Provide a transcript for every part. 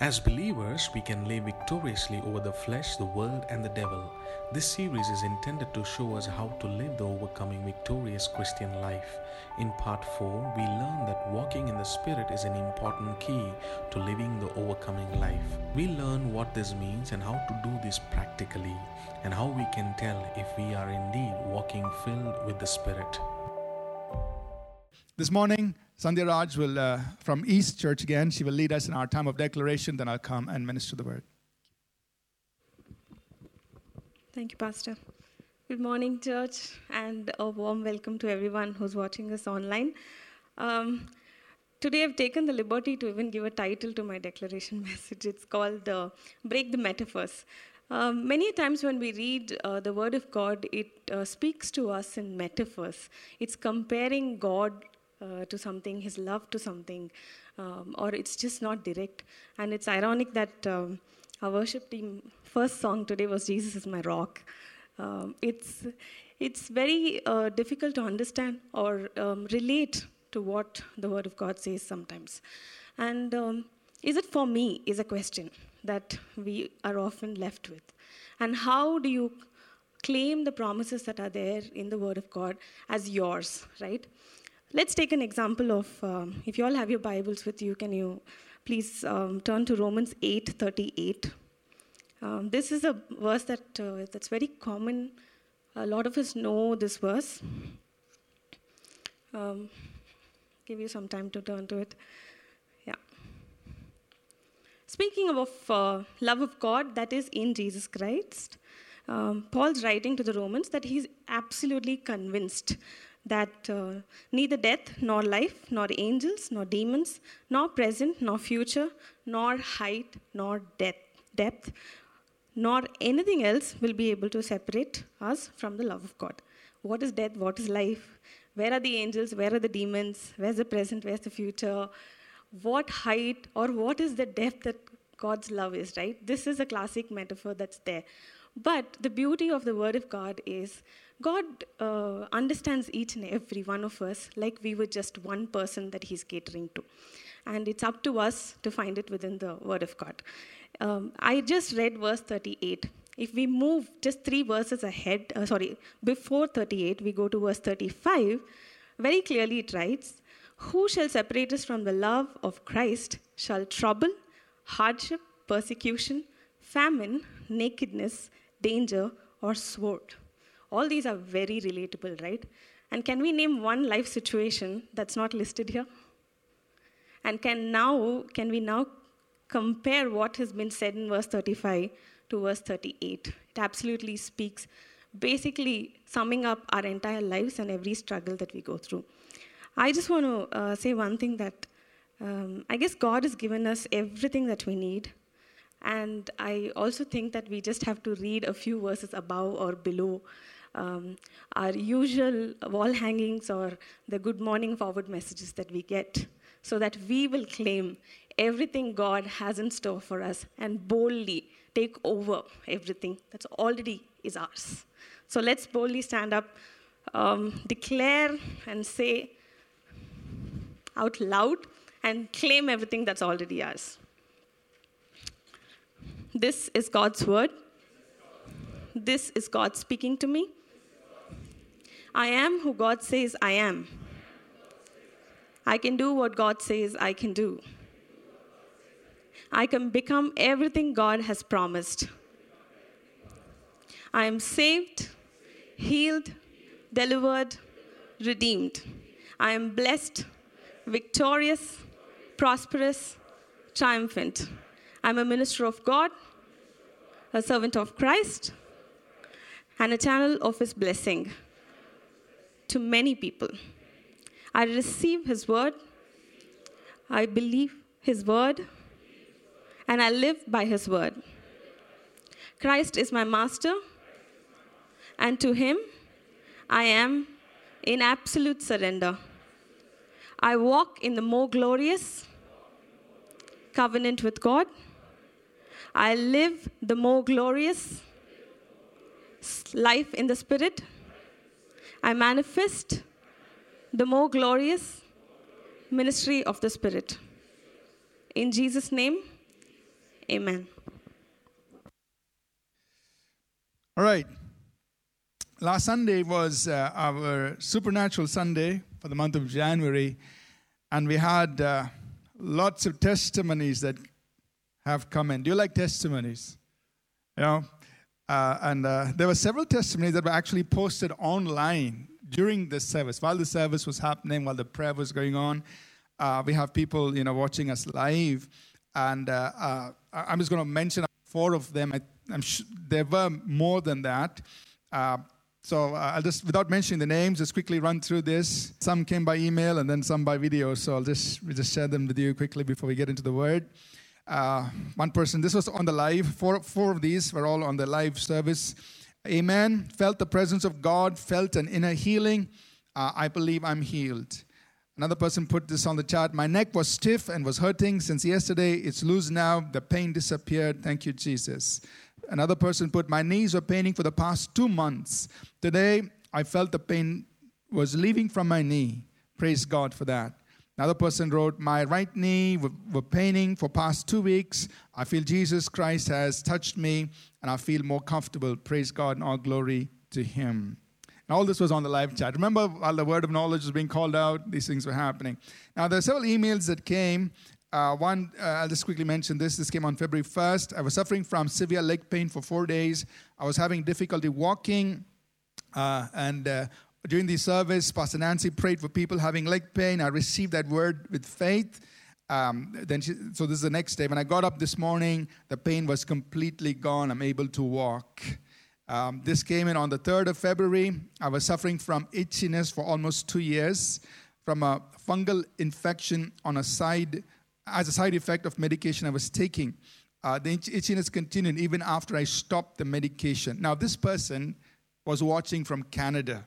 As believers, we can live victoriously over the flesh, the world, and the devil. This series is intended to show us how to live the overcoming victorious Christian life. In part 4, we learn that walking in the Spirit is an important key to living the overcoming life. We learn what this means and how to do this practically, and how we can tell if we are indeed walking filled with the Spirit. This morning, Sandhya Raj will, uh, from East Church again, she will lead us in our time of declaration. Then I'll come and minister the word. Thank you, Pastor. Good morning, church, and a warm welcome to everyone who's watching us online. Um, today, I've taken the liberty to even give a title to my declaration message. It's called uh, Break the Metaphors. Um, many times when we read uh, the Word of God, it uh, speaks to us in metaphors. It's comparing God uh, to something, his love to something, um, or it's just not direct. And it's ironic that um, our worship team first song today was Jesus is my rock. Um, it's, it's very uh, difficult to understand or um, relate to what the Word of God says sometimes. And um, is it for me is a question that we are often left with. And how do you claim the promises that are there in the Word of God as yours, right? Let's take an example of, um, if you all have your Bibles with you, can you please um, turn to Romans 8:38. Um, this is a verse that uh, that's very common. A lot of us know this verse. Um, give you some time to turn to it. Yeah. Speaking of uh, love of God that is in Jesus Christ, um, Paul's writing to the Romans that he's absolutely convinced that uh, neither death, nor life, nor angels, nor demons, nor present, nor future, nor height, nor depth, depth, nor anything else will be able to separate us from the love of God. What is death? What is life? Where are the angels? Where are the demons? Where's the present? Where's the future? What height or what is the depth that God's love is, right? This is a classic metaphor that's there. But the beauty of the Word of God is God uh, understands each and every one of us like we were just one person that He's catering to. And it's up to us to find it within the Word of God. Um, I just read verse 38. If we move just three verses ahead, uh, sorry, before 38, we go to verse 35, very clearly it writes, Who shall separate us from the love of Christ? Shall trouble, hardship, persecution, famine, nakedness, danger, or sword? All these are very relatable, right? And can we name one life situation that's not listed here? And can now can we now compare what has been said in verse 35 to verse 38? It absolutely speaks, basically summing up our entire lives and every struggle that we go through. I just want to uh, say one thing that um, I guess God has given us everything that we need. And I also think that we just have to read a few verses above or below um, our usual wall hangings or the good morning forward messages that we get so that we will claim everything God has in store for us and boldly take over everything that's already is ours. So let's boldly stand up, um, declare and say out loud and claim everything that's already ours. This is God's word. This is God speaking to me. I am who God says I am. I can do what God says I can do. I can become everything God has promised. I am saved, healed, delivered, redeemed. I am blessed, victorious, prosperous, triumphant. I'm a minister of God, a servant of Christ, and a channel of His blessing to many people. I receive His word, I believe His word, and I live by His word. Christ is my master, and to Him I am in absolute surrender. I walk in the more glorious covenant with God. I live the more glorious life in the Spirit. I manifest the more glorious ministry of the Spirit. In Jesus' name, Amen. All right. Last Sunday was uh, our supernatural Sunday for the month of January, and we had uh, lots of testimonies that have come in. Do you like testimonies? You know, uh, and uh, there were several testimonies that were actually posted online during the service, while the service was happening, while the prayer was going on. Uh, we have people, you know, watching us live, and uh, uh, I'm just going to mention four of them. I, there were more than that. Uh, so I'll just, without mentioning the names, just quickly run through this. Some came by email and then some by video. So I'll just, just share them with you quickly before we get into the word. Uh, one person, this was on the live. Four, four of these were all on the live service. Amen. Felt the presence of God, felt an inner healing. Uh, I believe I'm healed. Another person put this on the chat. My neck was stiff and was hurting since yesterday. It's loose now. The pain disappeared. Thank you, Jesus. Another person put, My knees were paining for the past two months. Today, I felt the pain was leaving from my knee. Praise God for that. Another person wrote, My right knee were paining for past two weeks. I feel Jesus Christ has touched me and I feel more comfortable. Praise God and all glory to Him. And all this was on the live chat. Remember, while the word of knowledge was being called out, these things were happening. Now, there are several emails that came. Uh, one, uh, I'll just quickly mention this. This came on February 1st. I was suffering from severe leg pain for four days. I was having difficulty walking. Uh, and uh, during the service, Pastor Nancy prayed for people having leg pain. I received that word with faith. Um, then she, so this is the next day. When I got up this morning, the pain was completely gone. I'm able to walk. Um, this came in on the 3rd of February. I was suffering from itchiness for almost two years from a fungal infection on a side as a side effect of medication I was taking. Uh, the itchiness continued even after I stopped the medication. Now, this person was watching from Canada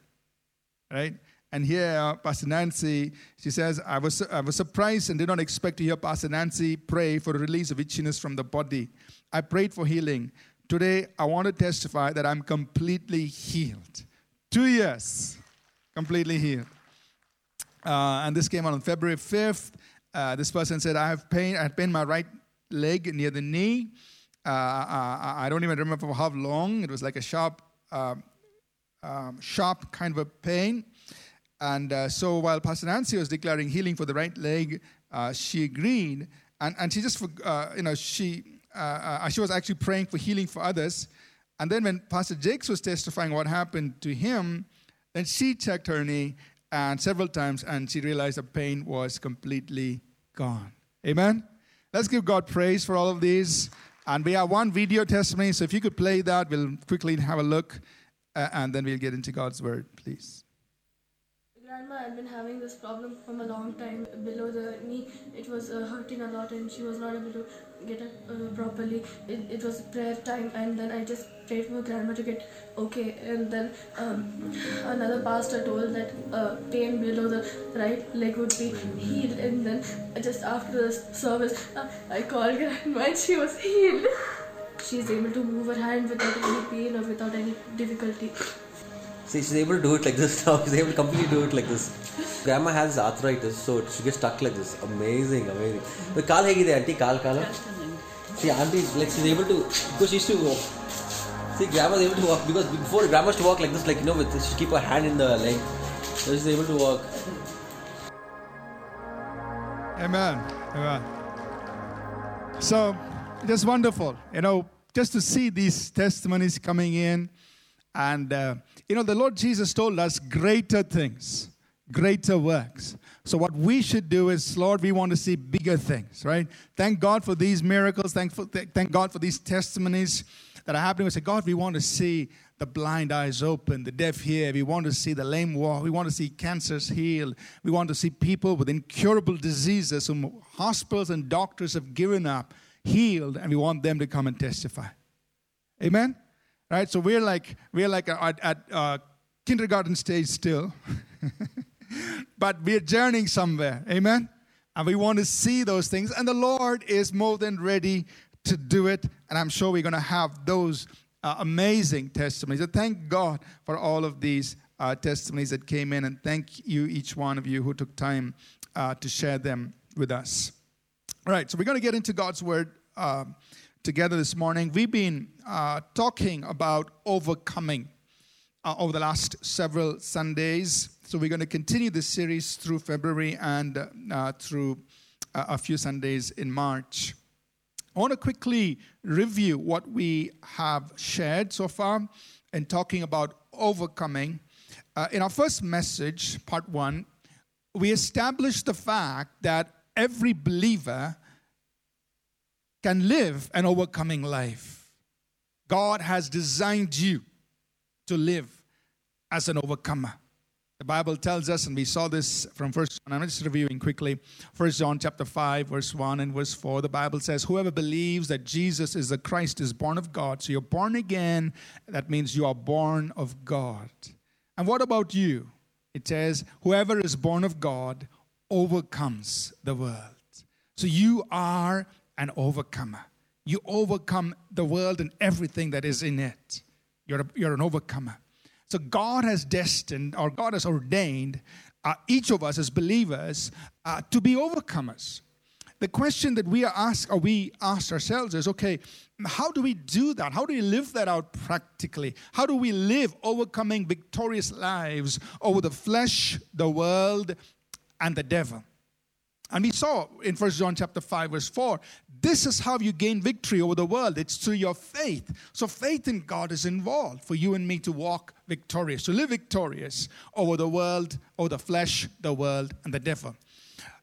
right? And here, Pastor Nancy, she says, I was, I was surprised and did not expect to hear Pastor Nancy pray for a release of itchiness from the body. I prayed for healing. Today, I want to testify that I'm completely healed. Two years, completely healed. Uh, and this came out on February 5th. Uh, this person said, I have pain, I had pain in my right leg near the knee. Uh, I, I don't even remember for how long. It was like a sharp uh, um, sharp kind of a pain. And uh, so while Pastor Nancy was declaring healing for the right leg, uh, she agreed. And, and she just, uh, you know, she, uh, uh, she was actually praying for healing for others. And then when Pastor Jakes was testifying what happened to him, then she checked her knee and several times and she realized the pain was completely gone. Amen? Let's give God praise for all of these. And we have one video testimony, so if you could play that, we'll quickly have a look uh, and then we'll get into God's word, please. Grandma had been having this problem from a long time below the knee. It was uh, hurting a lot, and she was not able to get up uh, properly. It, it, was prayer time, and then I just prayed for grandma to get okay. And then um, another pastor told that uh, pain below the right leg would be healed. And then just after the service, uh, I called grandma, and she was healed she is able to move her hand without any pain or without any difficulty. See, she's able to do it like this now. She's able to completely do it like this. Grandma has arthritis, so she gets stuck like this. Amazing, amazing. The kal hegi the auntie, kal kala. See, auntie, like she's able to because she used to walk. See, grandma's able to walk because before grandma used to walk like this, like you know, with she keep her hand in the leg, so she's able to walk. Amen. Amen. So it is wonderful. You know, just to see these testimonies coming in. And, uh, you know, the Lord Jesus told us greater things, greater works. So, what we should do is, Lord, we want to see bigger things, right? Thank God for these miracles. Thank, for, thank God for these testimonies that are happening. We say, God, we want to see the blind eyes open, the deaf hear. We want to see the lame walk. We want to see cancers healed. We want to see people with incurable diseases whom hospitals and doctors have given up healed, and we want them to come and testify. Amen? Right? So we're like, we're like at, at uh, kindergarten stage still, but we're journeying somewhere. Amen? And we want to see those things, and the Lord is more than ready to do it, and I'm sure we're going to have those uh, amazing testimonies. So thank God for all of these uh, testimonies that came in, and thank you, each one of you who took time uh, to share them with us. All right, so we're going to get into God's word uh, together this morning. We've been uh, talking about overcoming uh, over the last several Sundays. So we're going to continue this series through February and uh, through uh, a few Sundays in March. I want to quickly review what we have shared so far in talking about overcoming. Uh, in our first message, part one, we established the fact that every believer can live an overcoming life. God has designed you to live as an overcomer. The Bible tells us, and we saw this from First John. I'm just reviewing quickly. First John chapter 5, verse 1 and verse 4. The Bible says, Whoever believes that Jesus is the Christ is born of God. So you're born again. That means you are born of God. And what about you? It says, Whoever is born of God overcomes the world. So you are an overcomer. You overcome the world and everything that is in it. You're, a, you're an overcomer. So God has destined or God has ordained uh, each of us as believers uh, to be overcomers. The question that we are asked or we ask ourselves is okay, how do we do that? How do we live that out practically? How do we live overcoming victorious lives over the flesh, the world, and the devil? And we saw in First John chapter 5, verse 4, this is how you gain victory over the world. It's through your faith. So faith in God is involved for you and me to walk victorious, to live victorious over the world, over the flesh, the world, and the devil.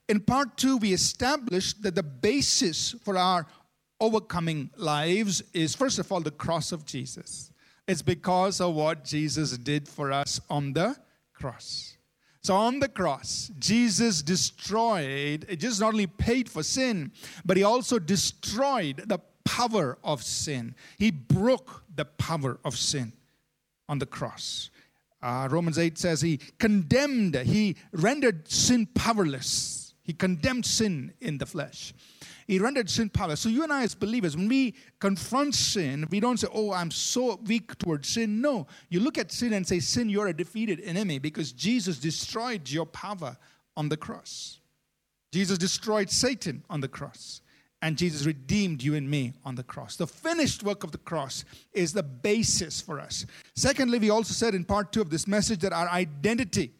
In part two, we established that the basis for our overcoming lives is, first of all, the cross of Jesus. It's because of what Jesus did for us on the cross. So on the cross, Jesus destroyed, just not only paid for sin, but he also destroyed the power of sin. He broke the power of sin on the cross. Uh, Romans 8 says he condemned, he rendered sin powerless. He condemned sin in the flesh. He rendered sin powerless. So you and I, as believers, when we confront sin, we don't say, "Oh, I'm so weak towards sin." No, you look at sin and say, "Sin, you're a defeated enemy because Jesus destroyed your power on the cross. Jesus destroyed Satan on the cross." and Jesus redeemed you and me on the cross. The finished work of the cross is the basis for us. Secondly, we also said in part two of this message that our identity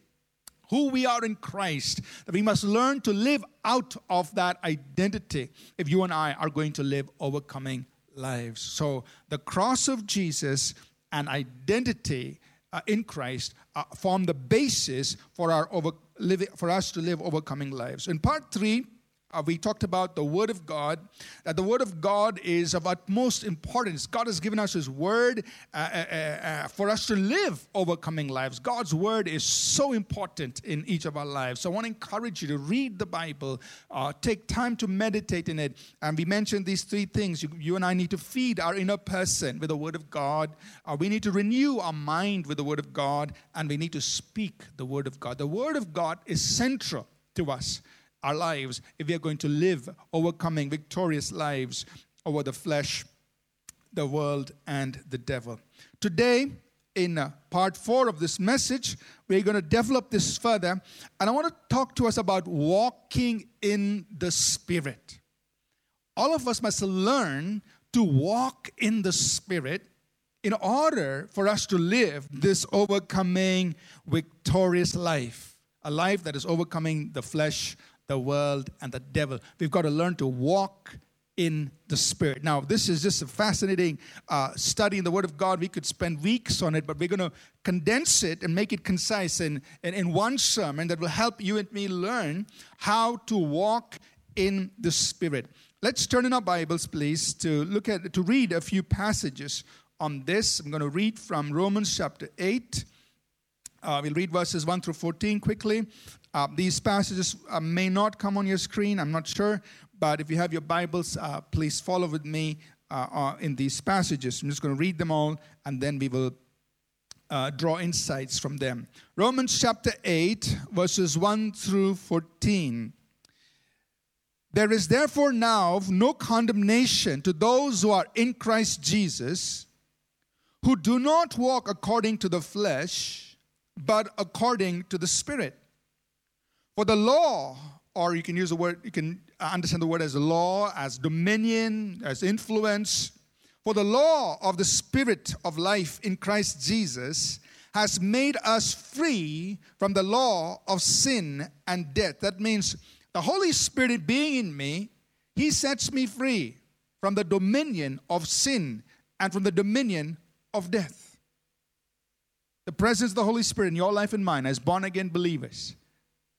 who we are in Christ, that we must learn to live out of that identity if you and I are going to live overcoming lives. So, the cross of Jesus and identity uh, in Christ uh, form the basis for our over, living, for us to live overcoming lives. In part three, uh, we talked about the Word of God, that the Word of God is of utmost importance. God has given us His Word uh, uh, uh, uh, for us to live overcoming lives. God's Word is so important in each of our lives. So I want to encourage you to read the Bible, uh, take time to meditate in it. And we mentioned these three things. You, you, and I need to feed our inner person with the Word of God, we need to renew our mind with the Word of God, and we need to speak the Word of God. The Word of God is central to us our lives if we are going to live overcoming victorious lives over the flesh, the world, and the devil. Today, in uh, part four of this message, we're going to develop this further. And I want to talk to us about walking in the Spirit. All of us must learn to walk in the Spirit in order for us to live this overcoming, victorious life. A life that is overcoming the flesh, the world, and the devil. We've got to learn to walk in the Spirit. Now, this is just a fascinating uh, study in the Word of God. We could spend weeks on it, but we're going to condense it and make it concise in, in, in one sermon that will help you and me learn how to walk in the Spirit. Let's turn in our Bibles, please, to look at to read a few passages on this. I'm going to read from Romans chapter 8. Uh, we'll read verses 1 through 14 quickly. Uh, these passages uh, may not come on your screen, I'm not sure, but if you have your Bibles, uh, please follow with me uh, uh, in these passages. I'm just going to read them all and then we will uh, draw insights from them. Romans chapter 8, verses 1 through 14. There is therefore now no condemnation to those who are in Christ Jesus, who do not walk according to the flesh, but according to the Spirit. For the law, or you can use the word, you can uh, understand the word as law, as dominion, as influence. For the law of the Spirit of life in Christ Jesus has made us free from the law of sin and death. That means the Holy Spirit being in me, He sets me free from the dominion of sin and from the dominion of death. The presence of the Holy Spirit in your life and mine as born again believers,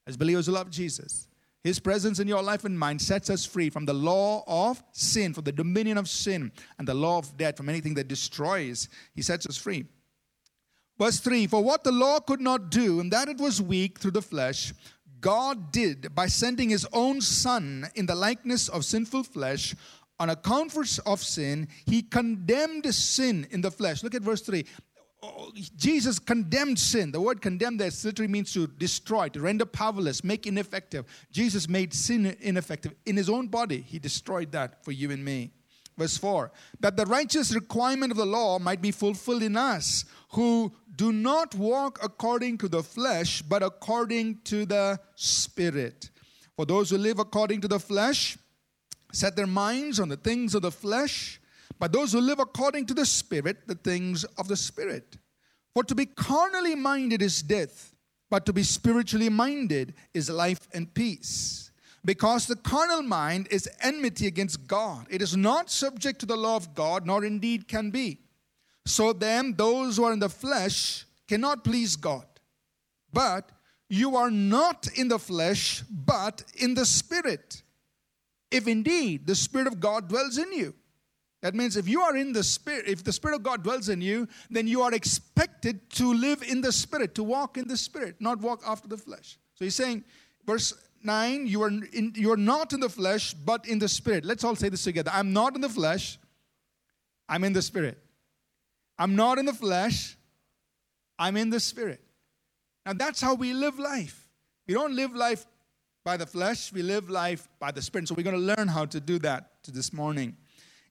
as believers who love Jesus, His presence in your life and mine sets us free from the law of sin, from the dominion of sin, and the law of death, from anything that destroys. He sets us free. Verse 3 For what the law could not do, and that it was weak through the flesh, God did by sending His own Son in the likeness of sinful flesh. On account of sin, He condemned sin in the flesh. Look at verse 3. Jesus condemned sin. The word condemn there literally means to destroy, to render powerless, make ineffective. Jesus made sin ineffective. In his own body, he destroyed that for you and me. Verse 4 that the righteous requirement of the law might be fulfilled in us, who do not walk according to the flesh, but according to the Spirit. For those who live according to the flesh set their minds on the things of the flesh but those who live according to the Spirit, the things of the Spirit. For to be carnally minded is death, but to be spiritually minded is life and peace. Because the carnal mind is enmity against God. It is not subject to the law of God, nor indeed can be. So then, those who are in the flesh cannot please God. But you are not in the flesh, but in the Spirit. If indeed the Spirit of God dwells in you. That means if you are in the Spirit, if the Spirit of God dwells in you, then you are expected to live in the Spirit, to walk in the Spirit, not walk after the flesh. So he's saying, verse 9, you are, in, you are not in the flesh, but in the Spirit. Let's all say this together. I'm not in the flesh, I'm in the Spirit. I'm not in the flesh, I'm in the Spirit. Now that's how we live life. We don't live life by the flesh, we live life by the Spirit. So we're going to learn how to do that this morning.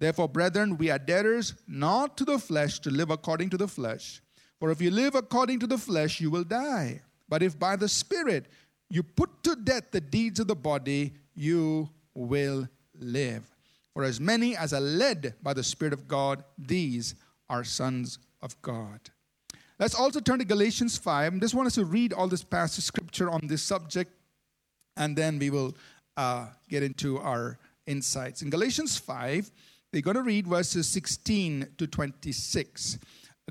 Therefore, brethren, we are debtors not to the flesh to live according to the flesh. For if you live according to the flesh, you will die. But if by the Spirit you put to death the deeds of the body, you will live. For as many as are led by the Spirit of God, these are sons of God. Let's also turn to Galatians 5. I just want us to read all this passage scripture on this subject, and then we will uh, get into our insights. In Galatians 5, we're going to read verses 16 to 26.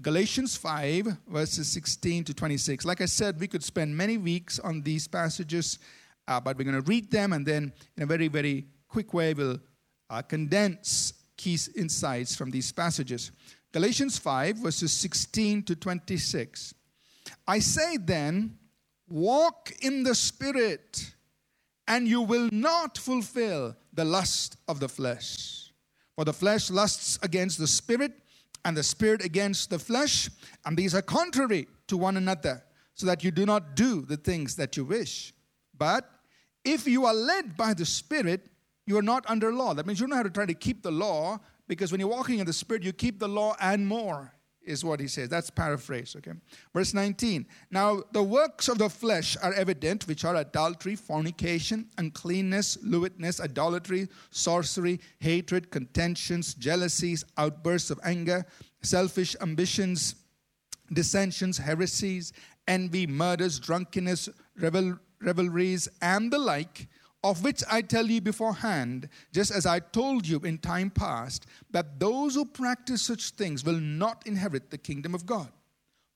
Galatians 5, verses 16 to 26. Like I said, we could spend many weeks on these passages, uh, but we're going to read them and then, in a very, very quick way, we'll uh, condense key insights from these passages. Galatians 5, verses 16 to 26. I say then, walk in the Spirit, and you will not fulfill the lust of the flesh. For the flesh lusts against the spirit, and the spirit against the flesh, and these are contrary to one another, so that you do not do the things that you wish. But if you are led by the spirit, you are not under law. That means you don't have to try to keep the law, because when you're walking in the spirit, you keep the law and more is what he says. That's paraphrase, okay? Verse 19. Now, the works of the flesh are evident, which are adultery, fornication, uncleanness, lewdness, idolatry, sorcery, hatred, contentions, jealousies, outbursts of anger, selfish ambitions, dissensions, heresies, envy, murders, drunkenness, revel- revelries, and the like of which I tell you beforehand, just as I told you in time past, that those who practice such things will not inherit the kingdom of God.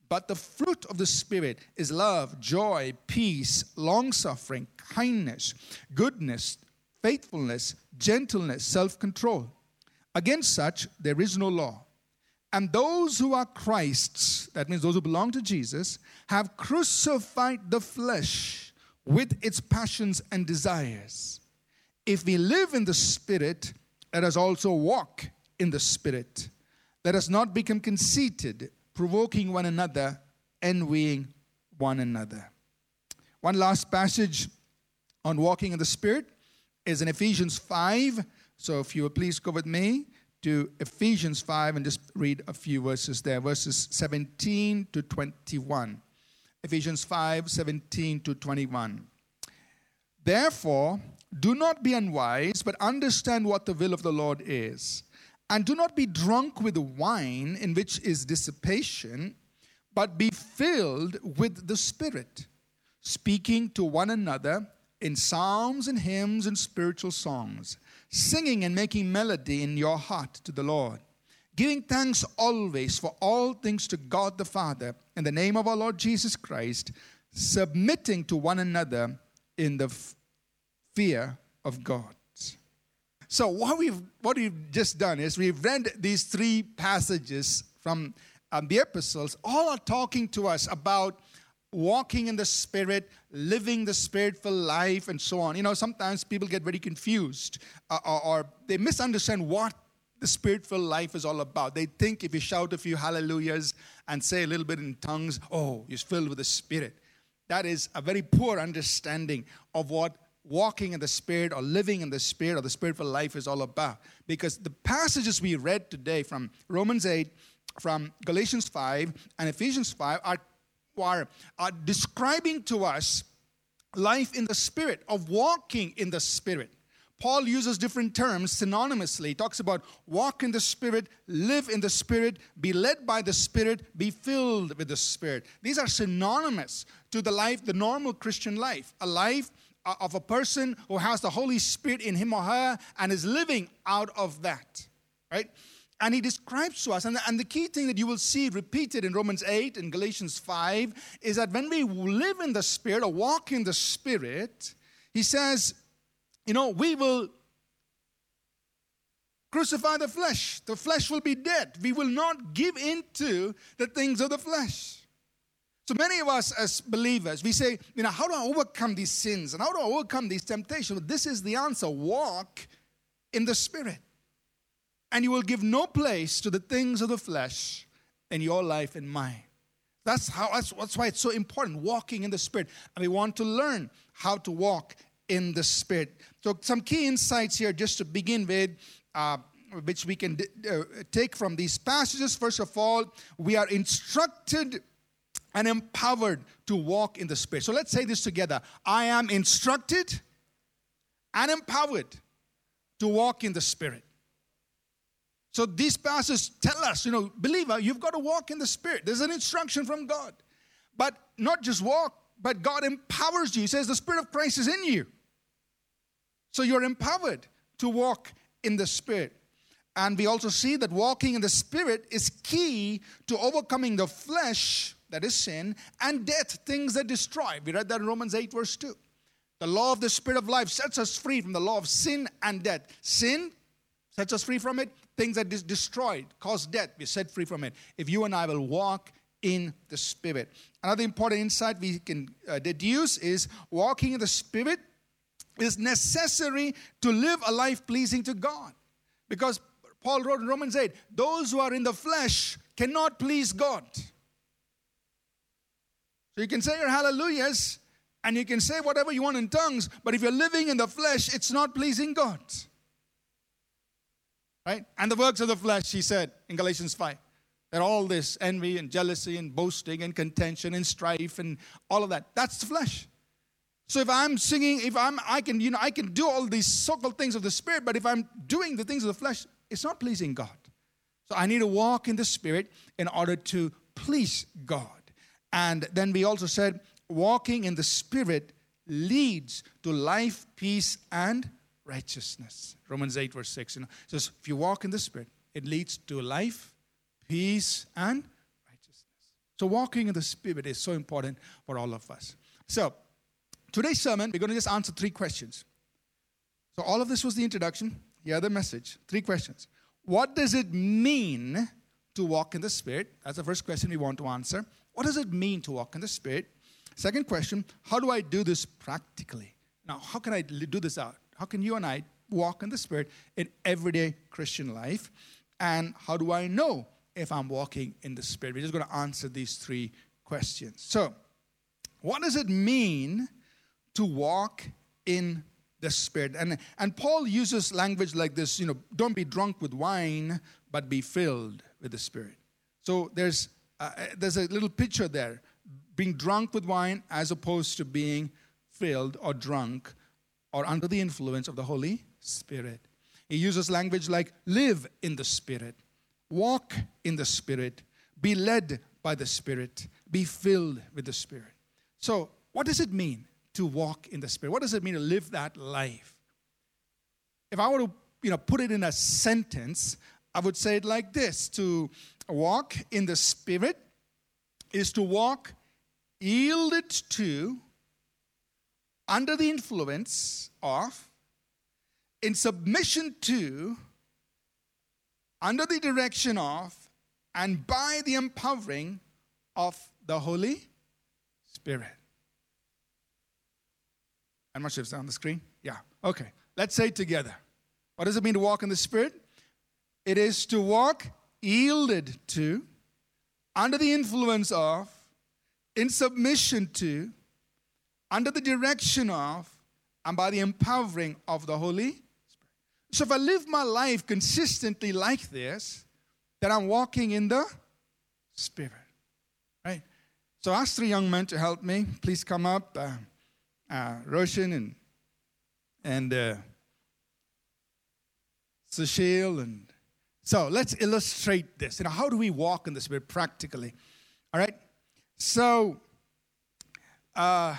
But the fruit of the Spirit is love, joy, peace, long suffering, kindness, goodness, faithfulness, gentleness, self control. Against such there is no law. And those who are Christ's, that means those who belong to Jesus, have crucified the flesh with its passions and desires. If we live in the Spirit, let us also walk in the Spirit. Let us not become conceited, provoking one another, envying one another. One last passage on walking in the Spirit is in Ephesians 5. So if you will please go with me to Ephesians 5 and just read a few verses there, verses 17 to 21. Ephesians 5 17 to 21. Therefore, do not be unwise, but understand what the will of the Lord is. And do not be drunk with wine, in which is dissipation, but be filled with the Spirit, speaking to one another in psalms and hymns and spiritual songs, singing and making melody in your heart to the Lord, giving thanks always for all things to God the Father in the name of our Lord Jesus Christ, submitting to one another in the f- fear of God. So what we've what we've just done is we've read these three passages from um, the epistles. All are talking to us about walking in the spirit, living the spiritful life, and so on. You know, sometimes people get very confused uh, or, or they misunderstand what the spiritful life is all about. They think if you shout a few hallelujahs and say a little bit in tongues, oh, you're filled with the spirit. That is a very poor understanding of what walking in the Spirit or living in the Spirit or the spiritual life is all about. Because the passages we read today from Romans 8, from Galatians 5, and Ephesians 5 are, are, are describing to us life in the Spirit, of walking in the Spirit. Paul uses different terms synonymously. He talks about walk in the Spirit, live in the Spirit, be led by the Spirit, be filled with the Spirit. These are synonymous to the life, the normal Christian life, a life of a person who has the Holy Spirit in him or her and is living out of that, right? And he describes to us, and the, and the key thing that you will see repeated in Romans 8 and Galatians 5 is that when we live in the Spirit or walk in the Spirit, he says, you know, we will crucify the flesh. The flesh will be dead. We will not give into the things of the flesh. So many of us as believers, we say, you know, how do I overcome these sins and how do I overcome these temptations? This is the answer walk in the Spirit. And you will give no place to the things of the flesh in your life and mine. That's how that's, that's why it's so important walking in the spirit. And we want to learn how to walk in the spirit. So some key insights here just to begin with uh, which we can uh, take from these passages. First of all, we are instructed and empowered to walk in the Spirit. So let's say this together I am instructed and empowered to walk in the Spirit. So these passages tell us, you know, believer, you've got to walk in the Spirit. There's an instruction from God. But not just walk, but God empowers you. He says the Spirit of Christ is in you. So you're empowered to walk in the Spirit. And we also see that walking in the Spirit is key to overcoming the flesh that is sin, and death, things that destroy. We read that in Romans 8, verse 2. The law of the Spirit of life sets us free from the law of sin and death. Sin sets us free from it. Things that is destroyed, cause death, we're set free from it. If you and I will walk in the Spirit. Another important insight we can uh, deduce is walking in the Spirit is necessary to live a life pleasing to God. Because Paul wrote in Romans 8, those who are in the flesh cannot please God. So you can say your hallelujahs and you can say whatever you want in tongues, but if you're living in the flesh, it's not pleasing God. Right? And the works of the flesh, he said in Galatians 5. That all this envy and jealousy and boasting and contention and strife and all of that, that's the flesh. So if I'm singing, if I'm, I can, you know, I can do all these so-called things of the spirit, but if I'm doing the things of the flesh, it's not pleasing God. So I need to walk in the spirit in order to please God. And then we also said walking in the Spirit leads to life, peace, and righteousness. Romans 8, verse 6. You know, says, if you walk in the Spirit, it leads to life, peace, and righteousness. So, walking in the Spirit is so important for all of us. So, today's sermon, we're going to just answer three questions. So, all of this was the introduction. Here, the message. Three questions. What does it mean to walk in the Spirit? That's the first question we want to answer. What does it mean to walk in the Spirit? Second question, how do I do this practically? Now, how can I do this out? How can you and I walk in the Spirit in everyday Christian life? And how do I know if I'm walking in the Spirit? We're just going to answer these three questions. So, what does it mean to walk in the Spirit? And, and Paul uses language like this you know, don't be drunk with wine, but be filled with the Spirit. So, there's, uh, there's a little picture there being drunk with wine as opposed to being filled or drunk or under the influence of the Holy Spirit. He uses language like live in the Spirit, walk in the Spirit, be led by the Spirit, be filled with the Spirit. So, what does it mean to walk in the Spirit? What does it mean to live that life? If I were to you know, put it in a sentence, I would say it like this To walk in the Spirit is to walk yielded to, under the influence of, in submission to, under the direction of, and by the empowering of the Holy Spirit. Sure if it's on the screen. Yeah. Okay. Let's say together. What does it mean to walk in the Spirit? It is to walk yielded to, under the influence of, in submission to, under the direction of, and by the empowering of the Holy. So if I live my life consistently like this, then I'm walking in the Spirit. Right? So I asked three young men to help me. Please come up. Uh, uh, Roshan and and uh, Sushil and so let's illustrate this. You know, how do we walk in the Spirit practically? All right. So, uh,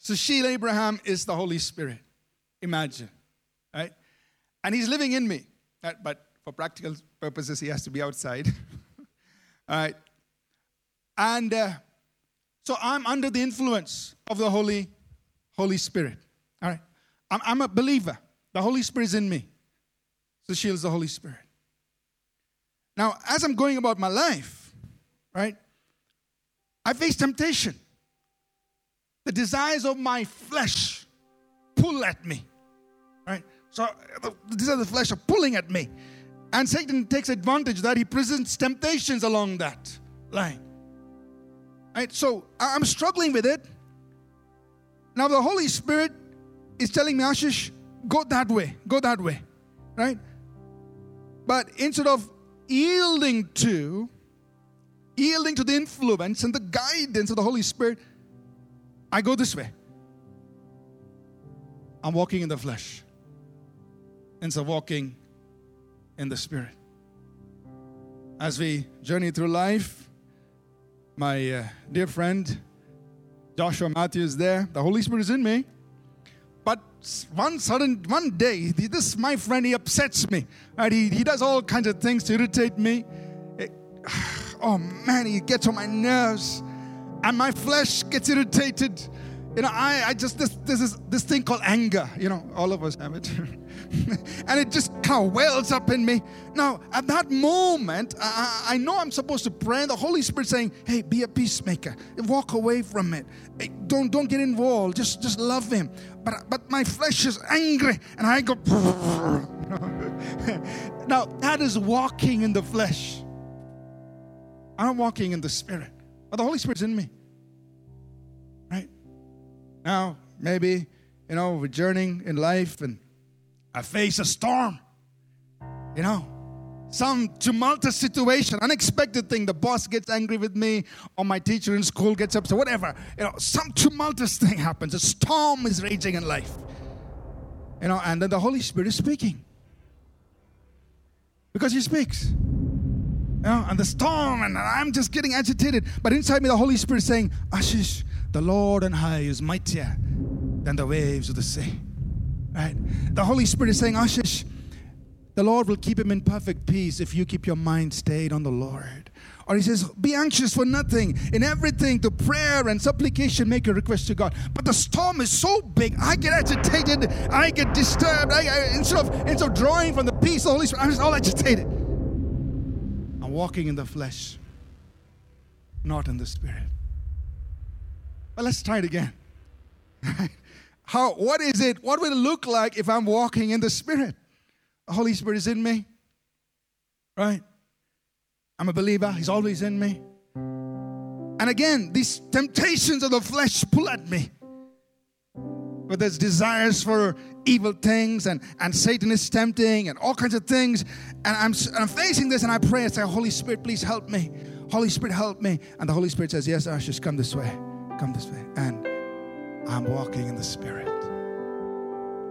Sushil Abraham is the Holy Spirit. Imagine, right? And he's living in me. Uh, but for practical purposes, he has to be outside. All right. And uh, so I'm under the influence of the Holy, Holy Spirit. All right. I'm, I'm a believer. The Holy Spirit is in me. Sushil is the Holy Spirit. Now, as I'm going about my life, right, I face temptation. The desires of my flesh pull at me. Right? So the desires of the flesh are pulling at me. And Satan takes advantage that he presents temptations along that line. Right? So I'm struggling with it. Now the Holy Spirit is telling me, Ashish, go that way, go that way. Right? But instead of yielding to yielding to the influence and the guidance of the Holy Spirit, I go this way. I'm walking in the flesh of walking in the Spirit. As we journey through life, my uh, dear friend Joshua Matthews is there, the Holy Spirit is in me. But one sudden, one day, this my friend, he upsets me. Right? He, he does all kinds of things to irritate me. It, oh man, he gets on my nerves, and my flesh gets irritated. You know, I, I just this this is this thing called anger. You know, all of us have it, and it just kind of wells up in me. Now, at that moment, I, I know I'm supposed to pray, and the Holy Spirit saying, "Hey, be a peacemaker. Walk away from it. Hey, don't don't get involved. Just just love Him." But but my flesh is angry, and I go. now that is walking in the flesh. I'm walking in the Spirit, but the Holy Spirit's in me. Now, maybe, you know, we're journeying in life and I face a storm. You know, some tumultuous situation, unexpected thing. The boss gets angry with me, or my teacher in school gets upset, whatever. You know, some tumultuous thing happens. A storm is raging in life. You know, and then the Holy Spirit is speaking. Because He speaks You know, and the storm, and I'm just getting agitated. But inside me, the Holy Spirit is saying, Ashish, the Lord on high is mightier than the waves of the sea. Right? The Holy Spirit is saying, Ashish, the Lord will keep him in perfect peace if you keep your mind stayed on the Lord. Or he says, Be anxious for nothing. In everything, to prayer and supplication, make a request to God. But the storm is so big, I get agitated, I get disturbed. I, I, instead, of, instead of drawing from the peace of the Holy Spirit, I'm just all agitated I'm walking in the flesh, not in the spirit. But let's try it again. How, what is it? What will it look like if I'm walking in the spirit? The Holy Spirit is in me. Right? I'm a believer. He's always in me. And again, these temptations of the flesh pull at me. But there's desires for evil things, and, and Satan is tempting, and all kinds of things. And I'm, I'm facing this, and I pray, I say, Holy Spirit, please help me. Holy Spirit, help me. And the Holy Spirit says, Yes, Ashish, come this way. Come this way. And I'm walking in the Spirit.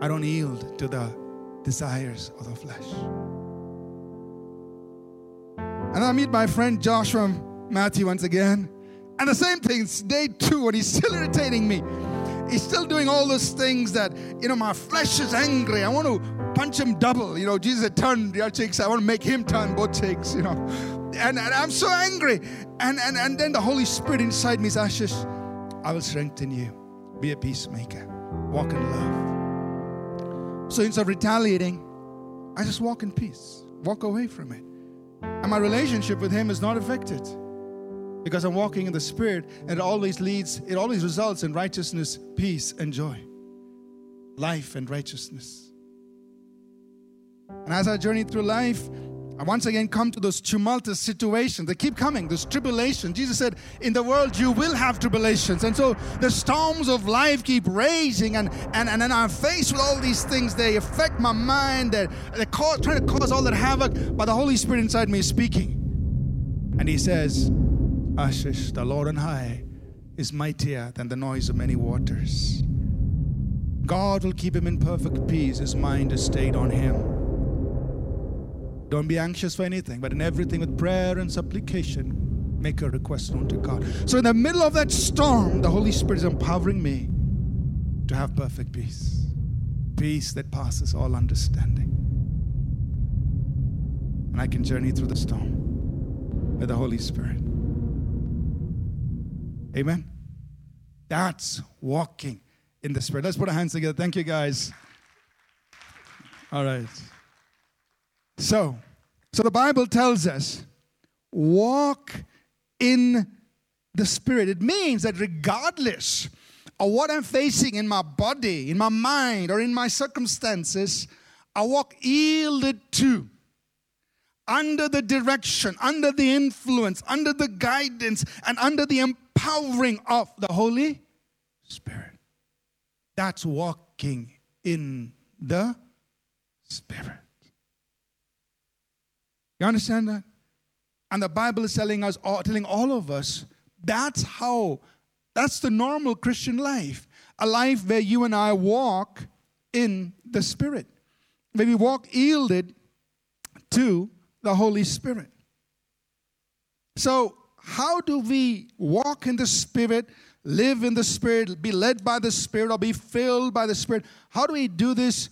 I don't yield to the desires of the flesh. And I meet my friend Joshua Matthew once again. And the same thing, it's day two, and he's still irritating me. He's still doing all those things that, you know, my flesh is angry. I want to punch him double. You know, Jesus turned the other cheeks. I want to make him turn both cheeks, you know. And, and I'm so angry. And, and, and then the Holy Spirit inside me says, Ashish, I will strengthen you. Be a peacemaker. Walk in love. So instead of retaliating, I just walk in peace. Walk away from it. And my relationship with him is not affected because I'm walking in the Spirit, and it always leads, it always results in righteousness, peace, and joy. Life and righteousness. And as I journey through life, I once again come to those tumultuous situations. They keep coming, those tribulations. Jesus said, In the world you will have tribulations. And so the storms of life keep raging, and, and, and then I'm faced with all these things. They affect my mind, they're, they're cause, trying to cause all that havoc, but the Holy Spirit inside me is speaking. And He says, Ashish, the Lord on high, is mightier than the noise of many waters. God will keep him in perfect peace. His mind is stayed on him. Don't be anxious for anything, but in everything with prayer and supplication, make a request unto God. So, in the middle of that storm, the Holy Spirit is empowering me to have perfect peace. Peace that passes all understanding. And I can journey through the storm with the Holy Spirit. Amen. That's walking in the Spirit. Let's put our hands together. Thank you, guys. All right. So, so the Bible tells us walk in the Spirit. It means that regardless of what I'm facing in my body, in my mind, or in my circumstances, I walk yielded to under the direction, under the influence, under the guidance, and under the empowering of the Holy Spirit. That's walking in the Spirit. You understand that? And the Bible is telling us, telling all of us, that's how, that's the normal Christian life. A life where you and I walk in the Spirit. Where we walk yielded to the Holy Spirit. So, how do we walk in the Spirit, live in the Spirit, be led by the Spirit, or be filled by the Spirit? How do we do this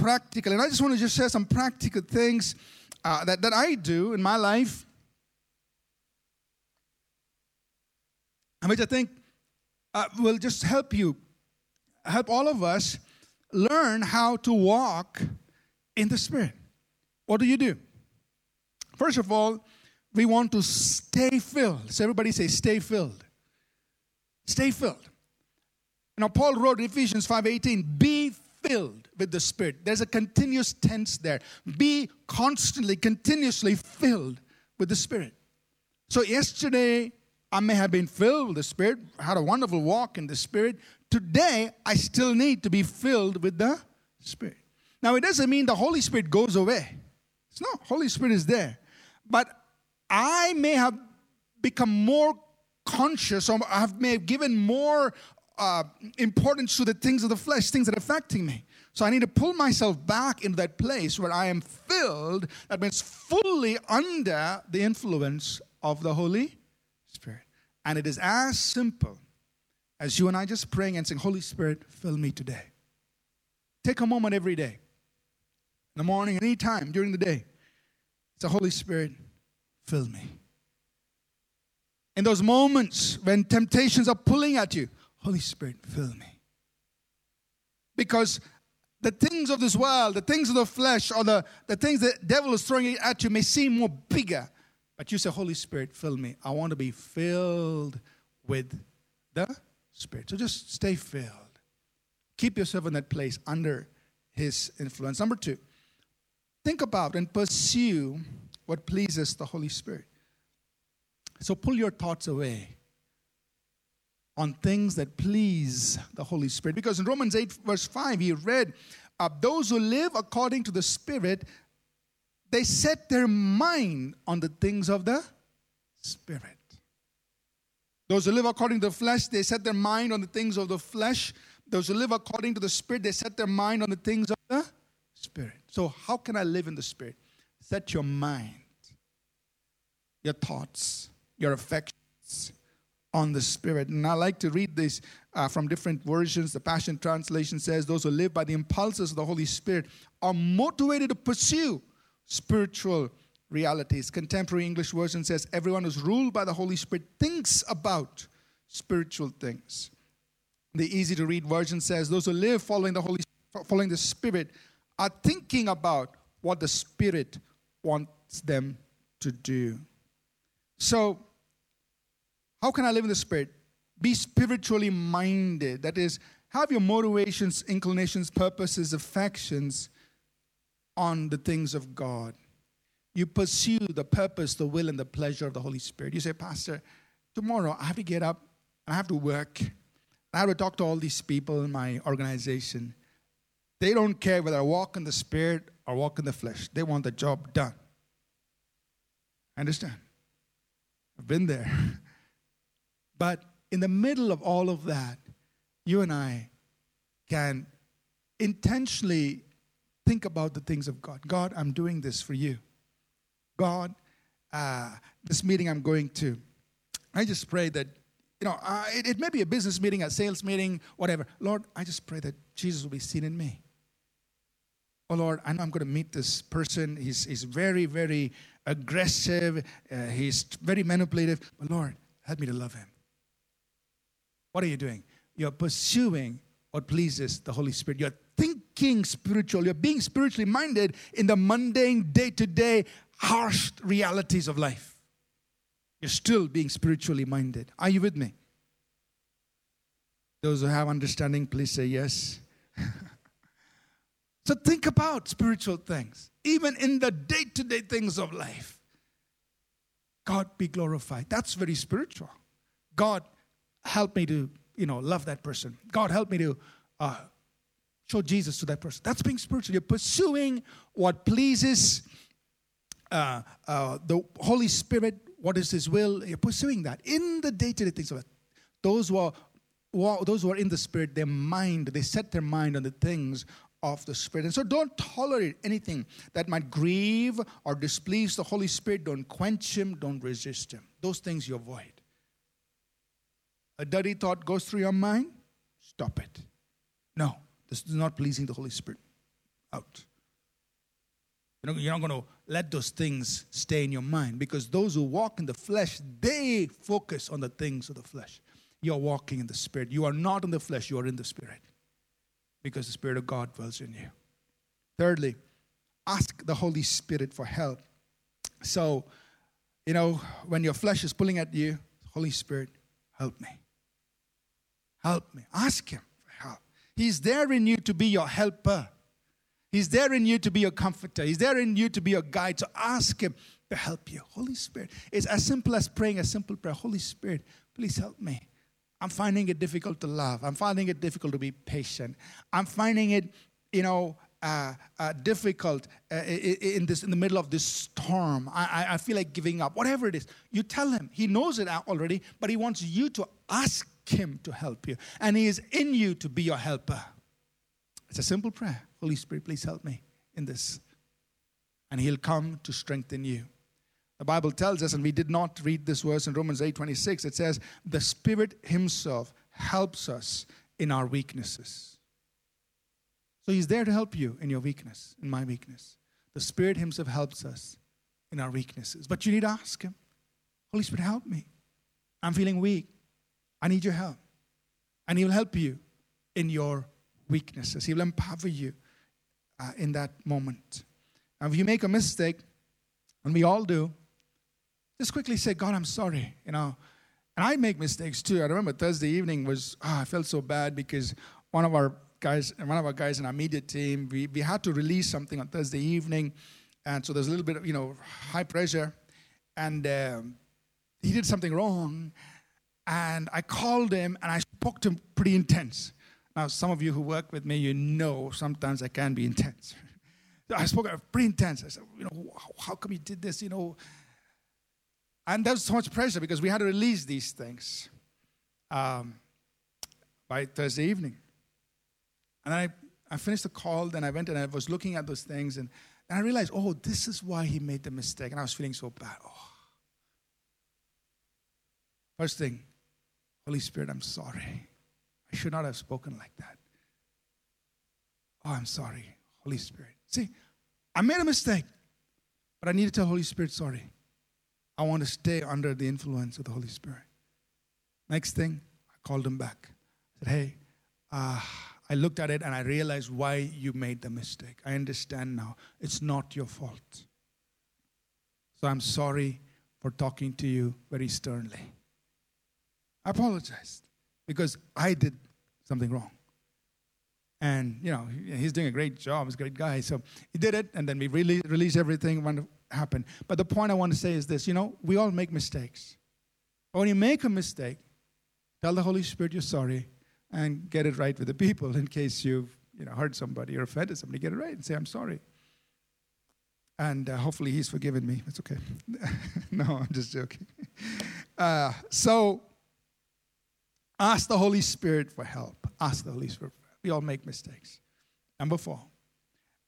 practically? And I just want to just share some practical things uh, that, that I do in my life, which I think uh, will just help you, help all of us learn how to walk in the Spirit. What do you do? First of all, we want to stay filled. So everybody say, stay filled. Stay filled. Now Paul wrote in Ephesians 5:18, be filled with the Spirit. There's a continuous tense there. Be constantly, continuously filled with the Spirit. So yesterday I may have been filled with the Spirit, had a wonderful walk in the Spirit. Today I still need to be filled with the Spirit. Now it doesn't mean the Holy Spirit goes away. It's not. Holy Spirit is there. But I may have become more conscious or I may have given more uh, importance to the things of the flesh, things that are affecting me. So I need to pull myself back into that place where I am filled, that means fully under the influence of the Holy Spirit. And it is as simple as you and I just praying and saying, Holy Spirit, fill me today. Take a moment every day, in the morning, any time during the day. It's the Holy Spirit, fill me. In those moments when temptations are pulling at you, Holy Spirit, fill me. Because the things of this world, the things of the flesh, or the, the things the devil is throwing at you may seem more bigger. But you say, Holy Spirit, fill me. I want to be filled with the Spirit. So just stay filled. Keep yourself in that place under His influence. Number two, think about and pursue what pleases the Holy Spirit. So pull your thoughts away on things that please the Holy Spirit. Because in Romans 8, verse 5, he read, Those who live according to the Spirit, they set their mind on the things of the Spirit. Those who live according to the flesh, they set their mind on the things of the flesh. Those who live according to the Spirit, they set their mind on the things of the Spirit. So, how can I live in the Spirit? Set your mind, your thoughts, your affections on the Spirit. And I like to read this uh, from different versions. The Passion Translation says, Those who live by the impulses of the Holy Spirit are motivated to pursue spiritual realities. Contemporary English version says, Everyone who's ruled by the Holy Spirit thinks about spiritual things. The easy to read version says, Those who live following the Holy following the Spirit are thinking about what the Spirit wants them to do. So, how can I live in the Spirit? Be spiritually minded. That is, have your motivations, inclinations, purposes, affections on the things of God. You pursue the purpose, the will, and the pleasure of the Holy Spirit. You say, Pastor, tomorrow I have to get up, I have to work, I have to talk to all these people in my organization. They don't care whether I walk in the Spirit or walk in the flesh, they want the job done. Understand? I've been there. But in the middle of all of that, you and I can intentionally think about the things of God. God, I'm doing this for you. God, uh, this meeting I'm going to, I just pray that, you know, uh, it, it may be a business meeting, a sales meeting, whatever. Lord, I just pray that Jesus will be seen in me. Oh Lord, I know I'm going to meet this person. He's, he's very, very aggressive. Uh, he's very manipulative. But Lord, help me to love him. What are you doing? You're pursuing what pleases the Holy Spirit. You're thinking spiritual. You're being spiritually minded in the mundane, day to day, harsh realities of life. You're still being spiritually minded. Are you with me? Those who have understanding, please say yes. so think about spiritual things, even in the day to day things of life. God be glorified. That's very spiritual. God help me to, you know, love that person. God help me to uh, show Jesus to that person. That's being spiritual. You're pursuing what pleases uh, uh, the Holy Spirit. What is His will? You're pursuing that in the day-to-day things of it. Those who are those who are in the Spirit, their mind, they set their mind on the things of the Spirit. And so don't tolerate anything that might grieve or displease the Holy Spirit. Don't quench Him, don't resist Him. Those things you avoid. A dirty thought goes through your mind, stop it. No, this is not pleasing the Holy Spirit. Out. You know, you're not going to let those things stay in your mind because those who walk in the flesh, they focus on the things of the flesh. You're walking in the Spirit. You are not in the flesh, you are in the Spirit because the Spirit of God dwells in you. Thirdly, ask the Holy Spirit for help. So, you know, when your flesh is pulling at you, Holy Spirit, help me. Help me. Ask Him for help. He's there in you to be your helper. He's there in you to be your comforter. He's there in you to be your guide. So ask Him to help you. Holy Spirit. It's as simple as praying a simple prayer. Holy Spirit, please help me. I'm finding it difficult to love. I'm finding it difficult to be patient. I'm finding it, you know, uh, uh, difficult uh, in this in the middle of this storm. I, I feel like giving up. Whatever it is, you tell him. He knows it already, but he wants you to ask him to help you. And He is in you to be your helper. It's a simple prayer. Holy Spirit, please help me in this. And He'll come to strengthen you. The Bible tells us, and we did not read this verse in Romans 8 26, it says, The Spirit Himself helps us in our weaknesses. So He's there to help you in your weakness, in my weakness. The Spirit Himself helps us in our weaknesses. But you need to ask Him, Holy Spirit, help me. I'm feeling weak. I need your help. And He will help you in your weaknesses. He will empower you uh, in that moment. And if you make a mistake, and we all do, just quickly say, God, I'm sorry. You know, and I make mistakes too. I remember Thursday evening was, oh, I felt so bad because one of our guys, one of our guys in our media team, we, we had to release something on Thursday evening. And so there's a little bit of, you know, high pressure. And um, he did something wrong. And I called him and I spoke to him pretty intense. Now, some of you who work with me, you know sometimes I can be intense. I spoke pretty intense. I said, you know, how come you did this? You know, and there was so much pressure because we had to release these things um, by Thursday evening. And I, I finished the call, then I went and I was looking at those things, and, and I realized, oh, this is why he made the mistake. And I was feeling so bad. Oh. First thing, Holy Spirit, I'm sorry. I should not have spoken like that. Oh, I'm sorry, Holy Spirit. See, I made a mistake, but I need to tell Holy Spirit sorry. I want to stay under the influence of the Holy Spirit. Next thing, I called him back. I said, Hey, uh, I looked at it and I realized why you made the mistake. I understand now. It's not your fault. So I'm sorry for talking to you very sternly. I apologized because I did something wrong. And, you know, he's doing a great job. He's a great guy. So he did it, and then we really released everything when it happened. But the point I want to say is this you know, we all make mistakes. But when you make a mistake, tell the Holy Spirit you're sorry and get it right with the people in case you've you know, hurt somebody or offended somebody. Get it right and say, I'm sorry. And uh, hopefully he's forgiven me. It's okay. no, I'm just joking. Uh, so ask the Holy Spirit for help. Ask the Holy Spirit we all make mistakes. Number four,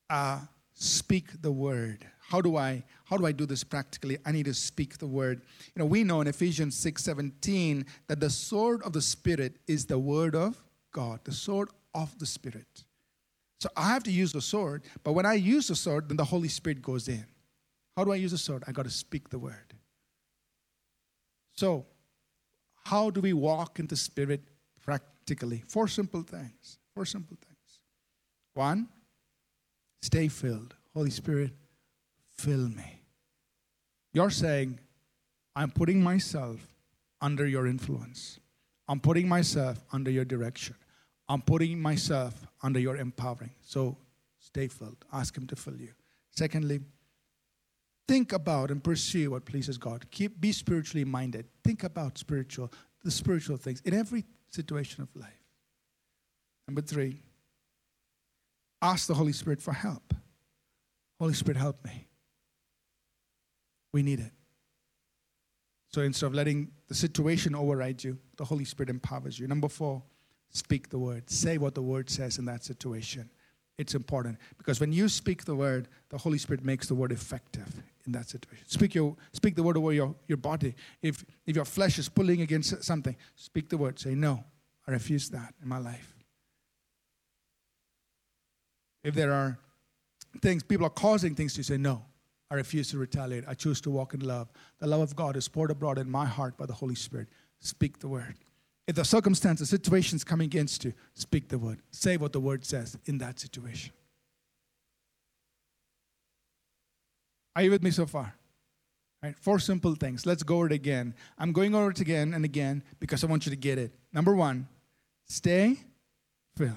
uh, speak the word. How do I how do I do this practically? I need to speak the word. You know, we know in Ephesians 6 17 that the sword of the Spirit is the word of God, the sword of the Spirit. So I have to use the sword, but when I use the sword, then the Holy Spirit goes in. How do I use the sword? I got to speak the word. So, how do we walk in the Spirit practically? Four simple things. Four simple things. One, stay filled. Holy Spirit, fill me. You're saying, I'm putting myself under your influence. I'm putting myself under your direction. I'm putting myself under your empowering. So stay filled. Ask Him to fill you. Secondly, think about and pursue what pleases God. Keep be spiritually minded. Think about spiritual, the spiritual things in every situation of life. Number three, ask the Holy Spirit for help. Holy Spirit, help me. We need it. So instead of letting the situation override you, the Holy Spirit empowers you. Number four, speak the word. Say what the word says in that situation. It's important because when you speak the word, the Holy Spirit makes the word effective in that situation. Speak, your, speak the word over your, your body. If, if your flesh is pulling against something, speak the word. Say, No, I refuse that in my life if there are things, people are causing things to say, no, I refuse to retaliate. I choose to walk in love. The love of God is poured abroad in my heart by the Holy Spirit. Speak the word. If the circumstances, situations coming against you, speak the word. Say what the word says in that situation. Are you with me so far? Right, four simple things. Let's go over it again. I'm going over it again and again because I want you to get it. Number one, stay filled.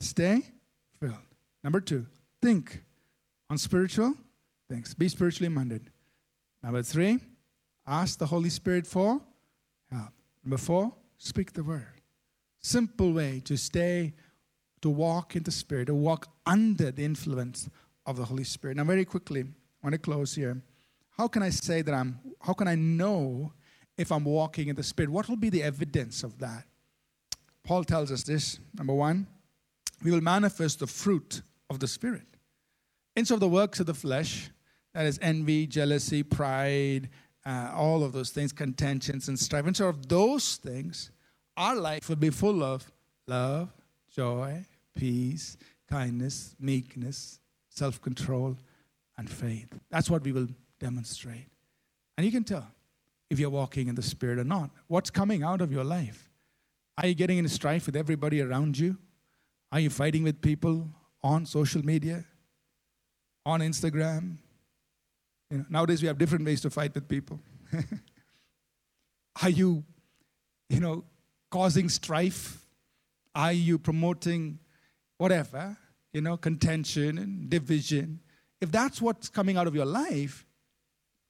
Stay filled. Number two, think on spiritual things. Be spiritually minded. Number three, ask the Holy Spirit for help. Number four, speak the word. Simple way to stay, to walk in the Spirit, to walk under the influence of the Holy Spirit. Now, very quickly, I want to close here. How can I say that I'm, how can I know if I'm walking in the Spirit? What will be the evidence of that? Paul tells us this. Number one, we will manifest the fruit of the Spirit. Instead of the works of the flesh, that is envy, jealousy, pride, uh, all of those things, contentions and strife, instead of those things, our life will be full of love, joy, peace, kindness, meekness, self control, and faith. That's what we will demonstrate. And you can tell if you're walking in the Spirit or not. What's coming out of your life? Are you getting in strife with everybody around you? Are you fighting with people on social media, on Instagram? You know, nowadays we have different ways to fight with people. Are you, you know, causing strife? Are you promoting whatever, you know, contention and division if that's what's coming out of your life,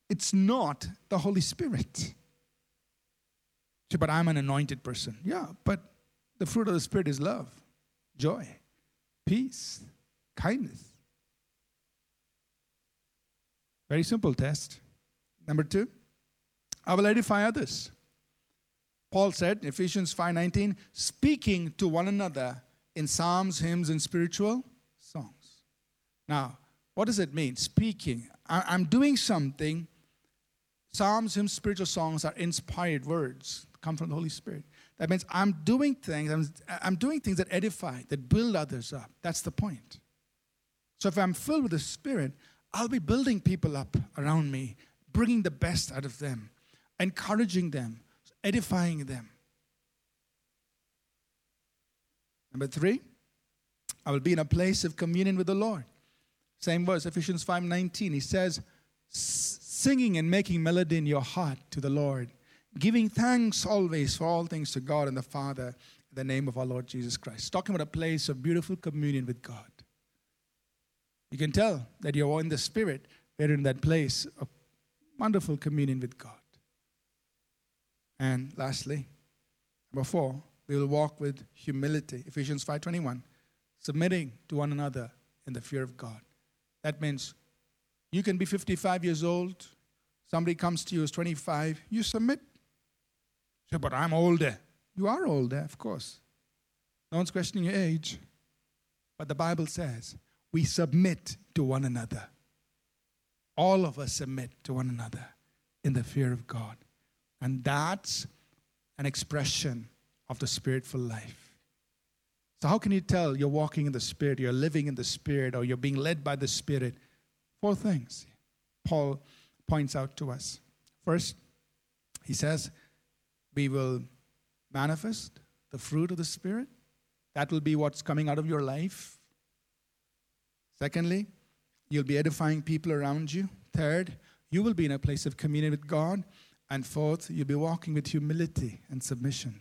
it's not the Holy Spirit. But I'm an anointed person. Yeah, but the fruit of the Spirit is love, joy, peace, kindness. Very simple test. Number two, I will edify others. Paul said, Ephesians 5:19, speaking to one another in psalms, hymns, and spiritual. Now, what does it mean? Speaking. I- am doing something. Psalms, hymns, spiritual songs are inspired words, come from the Holy Spirit. That means I'm doing things, I'm, I'm doing things that edify, that build others up. That's the point. So if I'm filled with the Spirit, I'll be building people up around me, bringing the best out of them, encouraging them, edifying them. Number three, I will be in a place of communion with the Lord. Same verse, Ephesians 5:19. He says, singing and making melody in your heart to the Lord, giving thanks always for all things to God and the Father in the name of our Lord Jesus Christ. Talking about a place of beautiful communion with God. You can tell that you're in the Spirit, we're in that place of wonderful communion with God. And lastly, number four, we will walk with humility. Ephesians 5:21, submitting to one another in the fear of God. That means you can be 55 years old, somebody comes to you who's 25, you submit. Say, but I'm older. You are older, of course. No one's questioning your age. But the Bible says we submit to one another. All of us submit to one another in the fear of God. And that's an expression of the spiritful life. So, how can you tell you're walking in the Spirit, you're living in the Spirit, or you're being led by the Spirit? Four things Paul points out to us. First, he says, we will manifest the fruit of the Spirit. That will be what's coming out of your life. Secondly, you'll be edifying people around you. Third, you will be in a place of communion with God. And fourth, you'll be walking with humility and submission.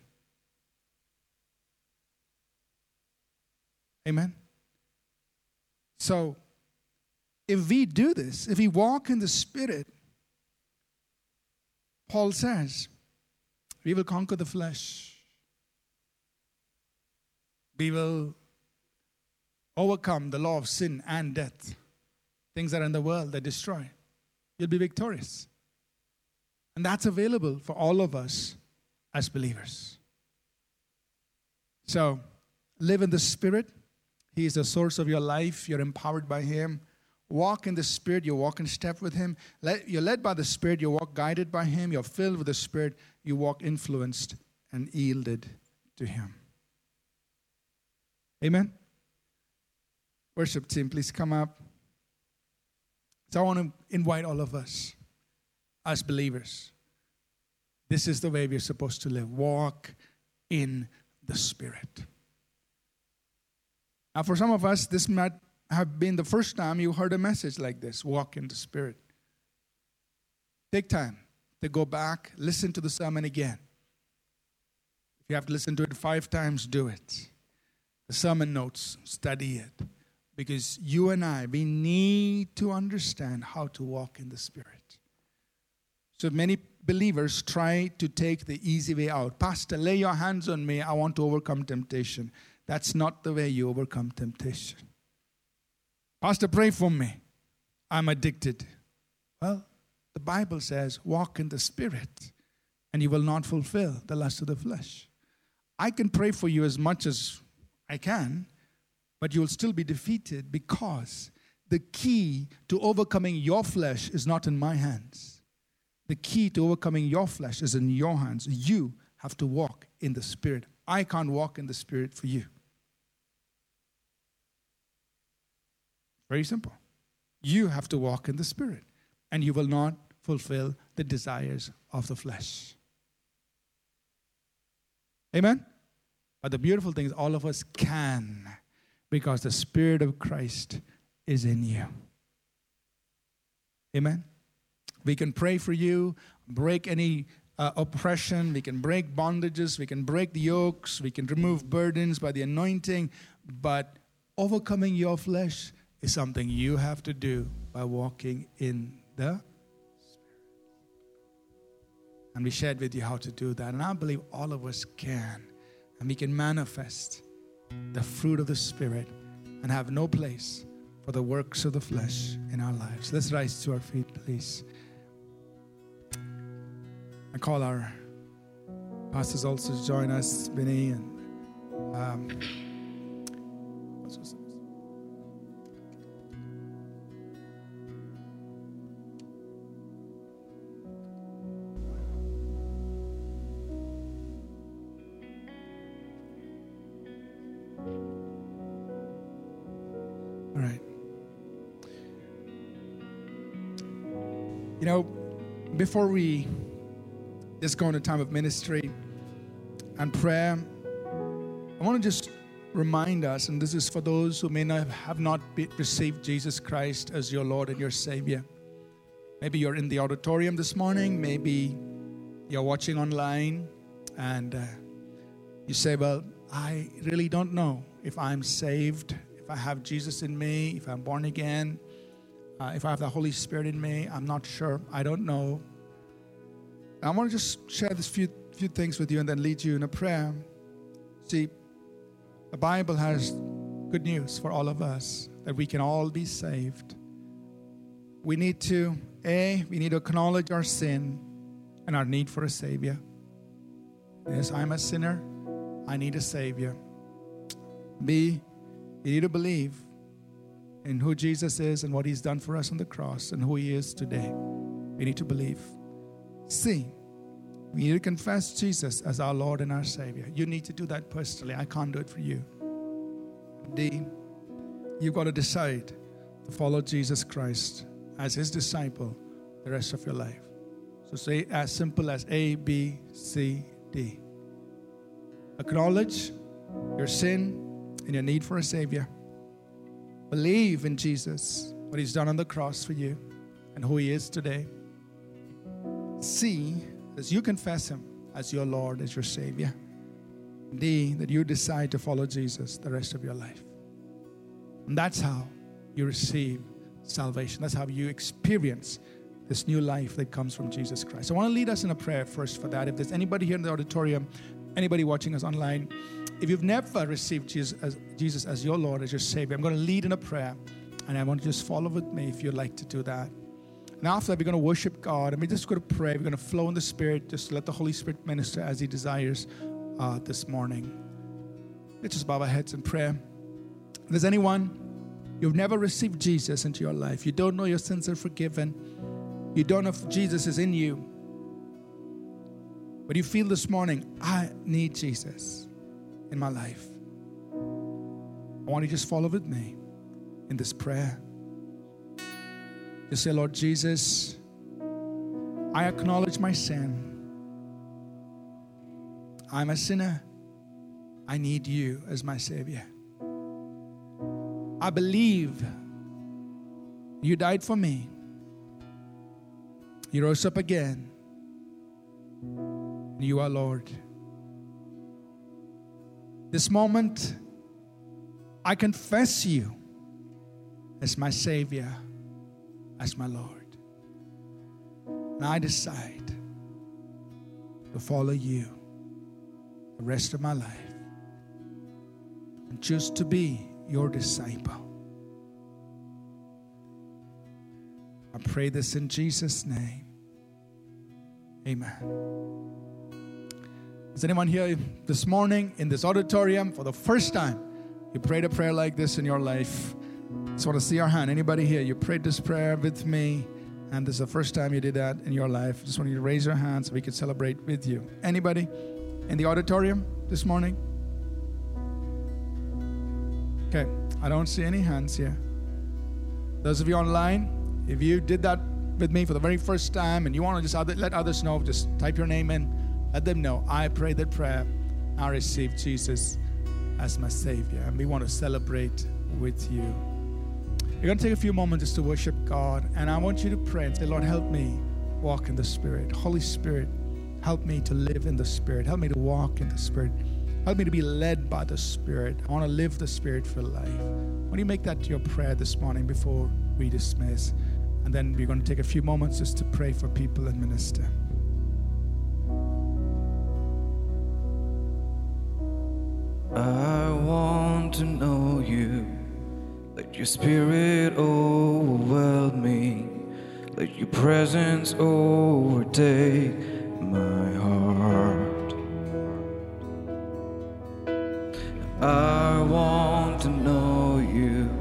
Amen. So, if we do this, if we walk in the Spirit, Paul says, we will conquer the flesh. We will overcome the law of sin and death, things that are in the world that destroy, you'll be victorious. And that's available for all of us as believers. So, live in the Spirit. He is the source of your life. You're empowered by Him. Walk in the Spirit. You walk in step with Him. You're led by the Spirit. You walk guided by Him. You're filled with the Spirit. You walk influenced and yielded to Him. Amen. Worship team, please come up. So I want to invite all of us as believers. This is the way we're supposed to live. Walk in the Spirit. Now, for some of us, this might have been the first time you heard a message like this walk in the Spirit. Take time to go back, listen to the sermon again. If you have to listen to it five times, do it. The sermon notes, study it. Because you and I, we need to understand how to walk in the Spirit. So many believers try to take the easy way out. Pastor, lay your hands on me. I want to overcome temptation. That's not the way you overcome temptation. Pastor, pray for me. I'm addicted. Well, the Bible says, walk in the Spirit, and you will not fulfill the lust of the flesh. I can pray for you as much as I can, but you'll still be defeated because the key to overcoming your flesh is not in my hands. The key to overcoming your flesh is in your hands. You have to walk in the Spirit. I can't walk in the Spirit for you. Very simple. You have to walk in the Spirit, and you will not fulfill the desires of the flesh. Amen? But the beautiful thing is, all of us can because the Spirit of Christ is in you. Amen. We can pray for you, break any uh, oppression, we can break bondages, we can break the yokes, we can remove burdens by the anointing, but overcoming your flesh is something you have to do by walking in the Spirit. and we shared with you how to do that. And I believe all of us can. And we can manifest the fruit of the Spirit and have no place for the works of the flesh in our lives. Let's rise to our feet, please. I call our pastors also to join us, Vinny and um, before we just go into time of ministry and prayer, I want to just remind us, and this is for those who may not have not received Jesus Christ as your Lord and your Savior. Maybe you're in the auditorium this morning, maybe you're watching online, and uh, you say, Well, I really don't know if I'm saved, if I have Jesus in me, if I'm born again, uh, if I have the Holy Spirit in me. I'm not sure. I don't know. I want to just share this few few things with you and then lead you in a prayer. See, the Bible has good news for all of us that we can all be saved. We need to a we need to acknowledge our sin and our need for a savior. Yes, I'm a sinner. I need a savior. B, you need to believe in who Jesus is and what he's done for us on the cross and who he is today. We need to believe. C, we need to confess Jesus as our Lord and our Savior. You need to do that personally. I can't do it for you. D, you've got to decide to follow Jesus Christ as his disciple the rest of your life. So say as simple as A, B, C, D. Acknowledge your sin and your need for a Savior. Believe in Jesus, what He's done on the cross for you, and who He is today. See, as you confess Him as your Lord, as your Savior. D, that you decide to follow Jesus the rest of your life. And that's how you receive salvation. That's how you experience this new life that comes from Jesus Christ. I want to lead us in a prayer first for that. If there's anybody here in the auditorium, anybody watching us online, if you've never received Jesus as, Jesus as your Lord, as your Savior, I'm going to lead in a prayer. And I want you to just follow with me if you'd like to do that. And after that, we're going to worship God. And we're just going to pray. We're going to flow in the Spirit. Just let the Holy Spirit minister as He desires uh, this morning. Let's just bow our heads in prayer. If there's anyone you've never received Jesus into your life, you don't know your sins are forgiven, you don't know if Jesus is in you, but you feel this morning, I need Jesus in my life. I want you to just follow with me in this prayer. Just say, Lord Jesus, I acknowledge my sin. I'm a sinner. I need you as my Savior. I believe you died for me. You rose up again. You are Lord. This moment, I confess you as my Savior, as my Lord. And I decide to follow you the rest of my life and choose to be your disciple. I pray this in Jesus' name. Amen. Is anyone here this morning in this auditorium for the first time? You prayed a prayer like this in your life. Just want to see your hand. Anybody here? You prayed this prayer with me, and this is the first time you did that in your life. Just want you to raise your hand so we can celebrate with you. Anybody in the auditorium this morning? Okay, I don't see any hands here. Those of you online, if you did that with me for the very first time and you want to just let others know, just type your name in. Let them know I prayed that prayer. I received Jesus as my Savior. And we want to celebrate with you. We're going to take a few moments just to worship God. And I want you to pray and say, Lord, help me walk in the Spirit. Holy Spirit, help me to live in the Spirit. Help me to walk in the Spirit. Help me to be led by the Spirit. I want to live the Spirit for life. Why don't you make that your prayer this morning before we dismiss? And then we're going to take a few moments just to pray for people and minister. I want to know you. Let your spirit overwhelm me. Let your presence overtake my heart. I want to know you.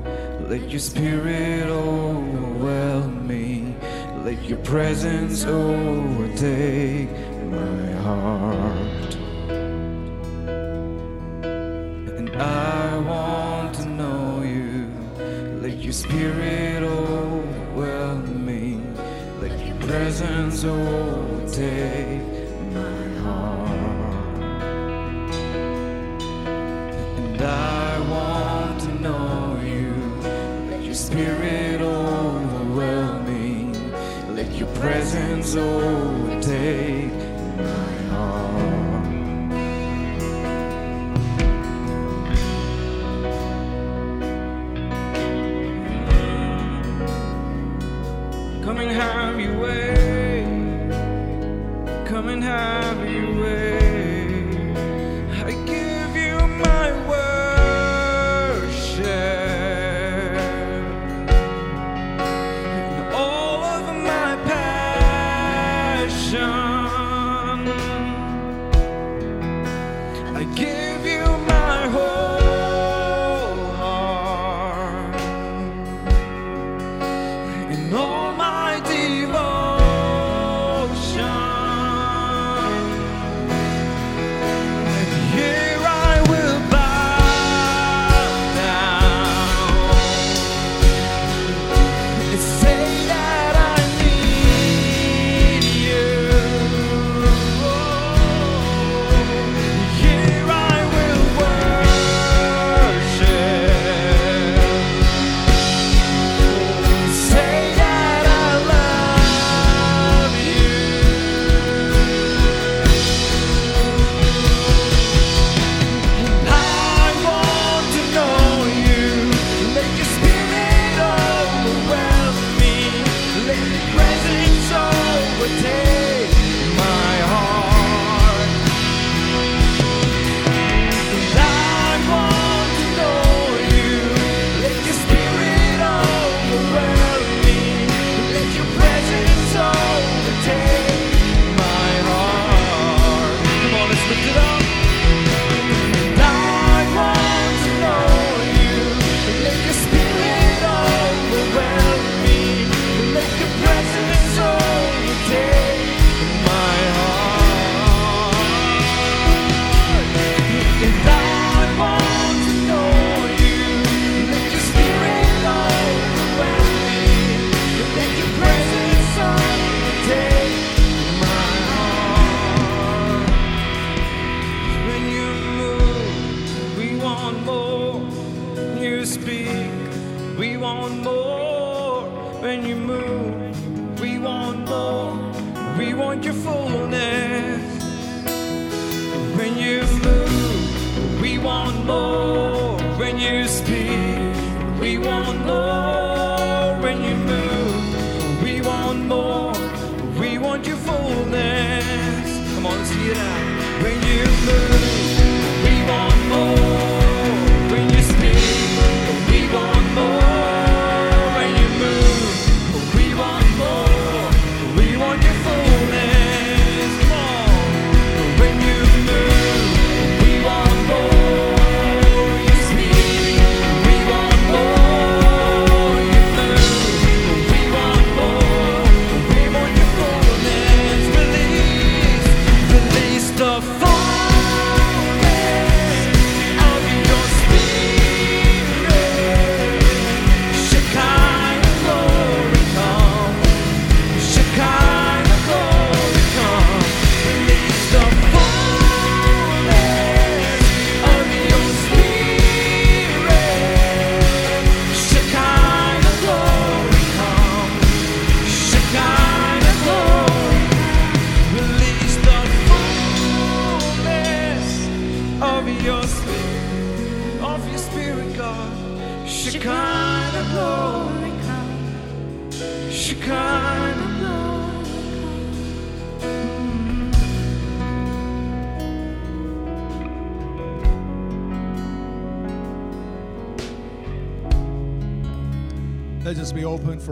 Let your spirit overwhelm me. Let your presence overtake my heart. I want to know you. Let your spirit overwhelm me. Let your presence overtake my heart. And I want to know you. Let your spirit overwhelm me. Let your presence overtake.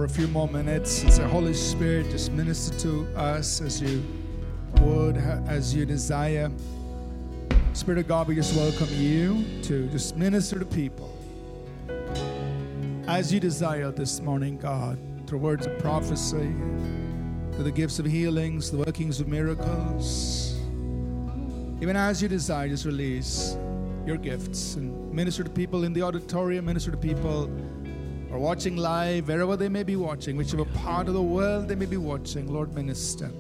A few more minutes. As the Holy Spirit just minister to us as you would, as you desire. Spirit of God, we just welcome you to just minister to people. As you desire this morning, God, through words of prophecy, through the gifts of healings, the workings of miracles. Even as you desire, just release your gifts and minister to people in the auditorium, minister to people or watching live, wherever they may be watching, whichever part of the world they may be watching, Lord, minister.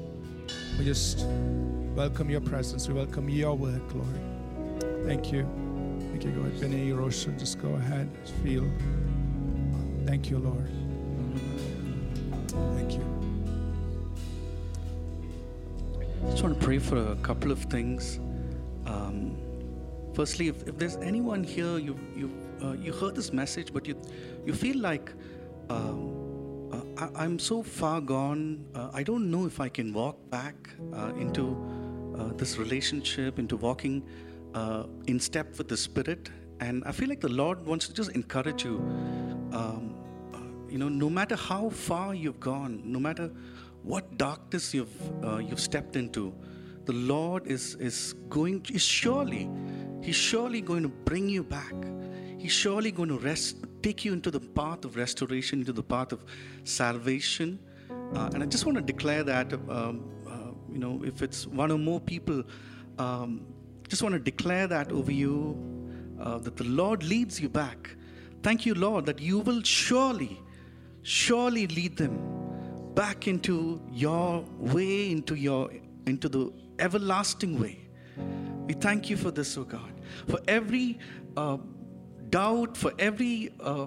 We just welcome your presence. We welcome your work, Lord. Thank you. Thank you. Go ahead, Benny, just go ahead. Feel. Thank you, Lord. Thank you. just want to pray for a couple of things. Um, firstly, if, if there's anyone here, you you uh, you heard this message, but you you feel like um, uh, I, I'm so far gone. Uh, I don't know if I can walk back uh, into uh, this relationship, into walking uh, in step with the Spirit. And I feel like the Lord wants to just encourage you. Um, you know, no matter how far you've gone, no matter what darkness you've you've stepped into, the Lord is is going is surely He's surely going to bring you back. He's surely going to rest, take you into the path of restoration, into the path of salvation. Uh, and I just want to declare that, um, uh, you know, if it's one or more people, um, just want to declare that over you, uh, that the Lord leads you back. Thank you, Lord, that you will surely, surely lead them back into your way, into your into the everlasting way. We thank you for this, oh God, for every uh, doubt, for every uh,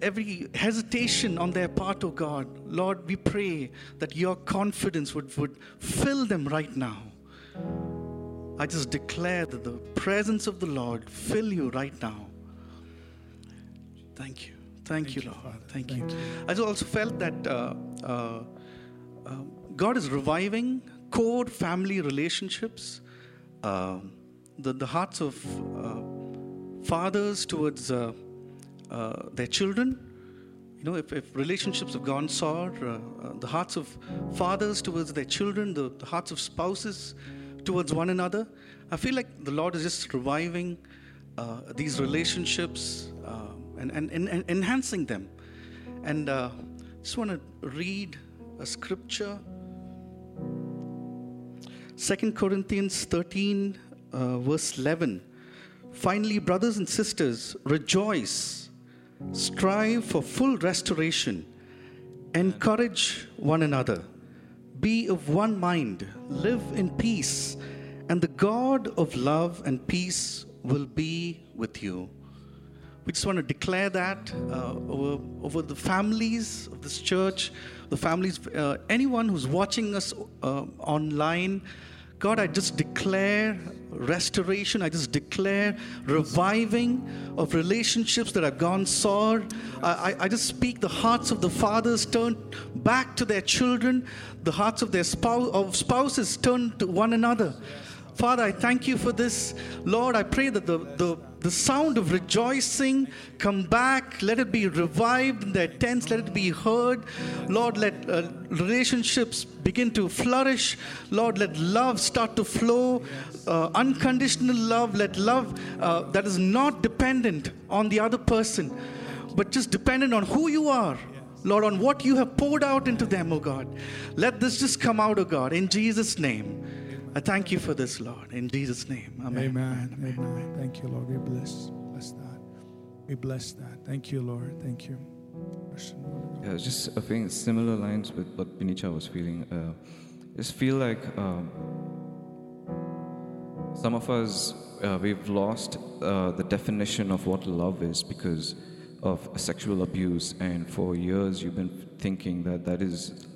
every hesitation on their part, oh God. Lord, we pray that your confidence would, would fill them right now. I just declare that the presence of the Lord fill you right now. Thank you. Thank, you, Lord. Thank, you. I also felt that uh, uh, uh, God is reviving core family relationships, uh, the, the hearts of uh, fathers towards uh, uh, their children. You know, if, if relationships have gone sour, uh, uh, the hearts of fathers towards their children, the, the hearts of spouses towards one another. I feel like the Lord is just reviving uh, these relationships and, and, and, and enhancing them. And uh, just want to read a scripture. 2 Corinthians 13, uh, verse 11. Finally, brothers and sisters, rejoice, strive for full restoration, encourage one another, be of one mind, live in peace, and the God of love and peace will be with you. We just want to declare that uh, over, over the families of this church, the families, uh, anyone who's watching us uh, online. God, I just declare restoration. I just declare reviving of relationships that have gone sour. I, I, just speak the hearts of the fathers turn back to their children, the hearts of their spouse, of spouses turn to one another. Father, I thank you for this. Lord, I pray that the, the, the sound of rejoicing come back. Let it be revived in their tents. Let it be heard. Lord, let uh, relationships begin to flourish. Lord, let love start to flow. Uh, unconditional love. Let love uh, that is not dependent on the other person, but just dependent on who you are. Lord, on what you have poured out into them, oh God. Let this just come out, oh God, in Jesus' name. I thank you for this, Lord. In Jesus' name. Amen. Amen. Amen. Thank you, Lord. We bless, bless that. We bless that. Thank you, Lord. Thank you. Christian, word. Yeah, just I think similar lines with what Binicha was feeling. Uh, just feel like um, some of us uh, we've lost uh, the definition of what love is because of sexual abuse, and for years you've been thinking that that is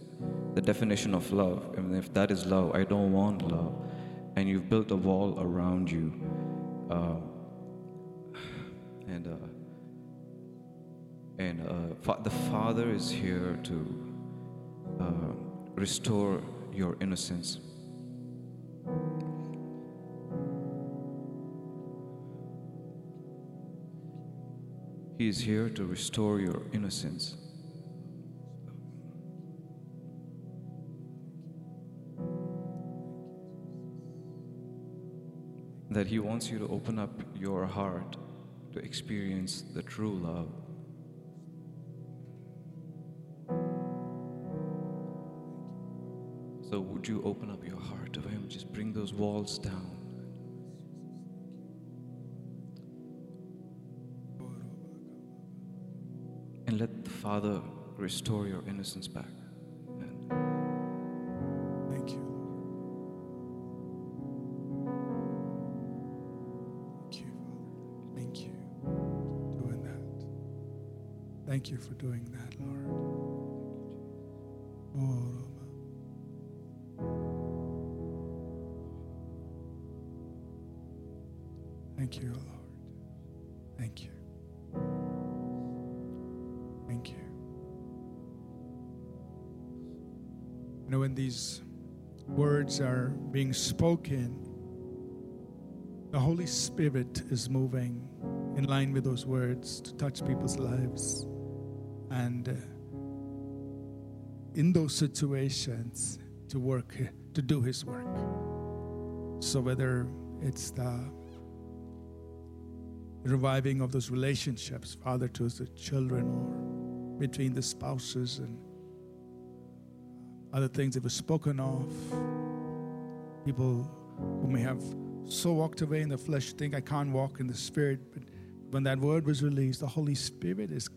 the definition of love. And if that is love, I don't want love, and you've built a wall around you, uh, and. Uh, and uh, fa- the Father is here to uh, restore your innocence. He is here to restore your innocence. That He wants you to open up your heart to experience the true love. So, would you open up your heart to Him? Just bring those walls down. And let the Father restore your innocence back. Thank you for doing that, Lord. Oh, Thank you, Lord. Thank you. Thank you. You know, when these words are being spoken, the Holy Spirit is moving in line with those words to touch people's lives. And uh, in those situations, to work, to do His work. So whether it's the reviving of those relationships, father to the children, or between the spouses and other things that were spoken of. People who may have so walked away in the flesh think I can't walk in the spirit, but when that word was released, the Holy Spirit is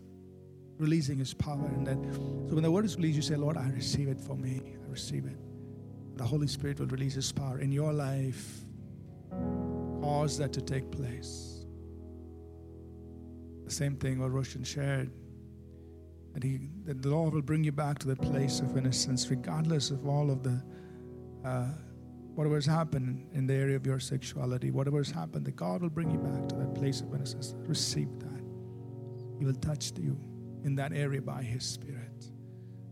releasing His power, and that so when the word is released, you say, "Lord, I receive it for me. I receive it." The Holy Spirit will release His power in your life. Cause that to take place. The same thing what Roshan shared. That, he, that the Lord will bring you back to that place of innocence, regardless of all of the uh, whatever has happened in the area of your sexuality, whatever has happened, that God will bring you back to that place of innocence. Receive that. He will touch you in that area by His Spirit.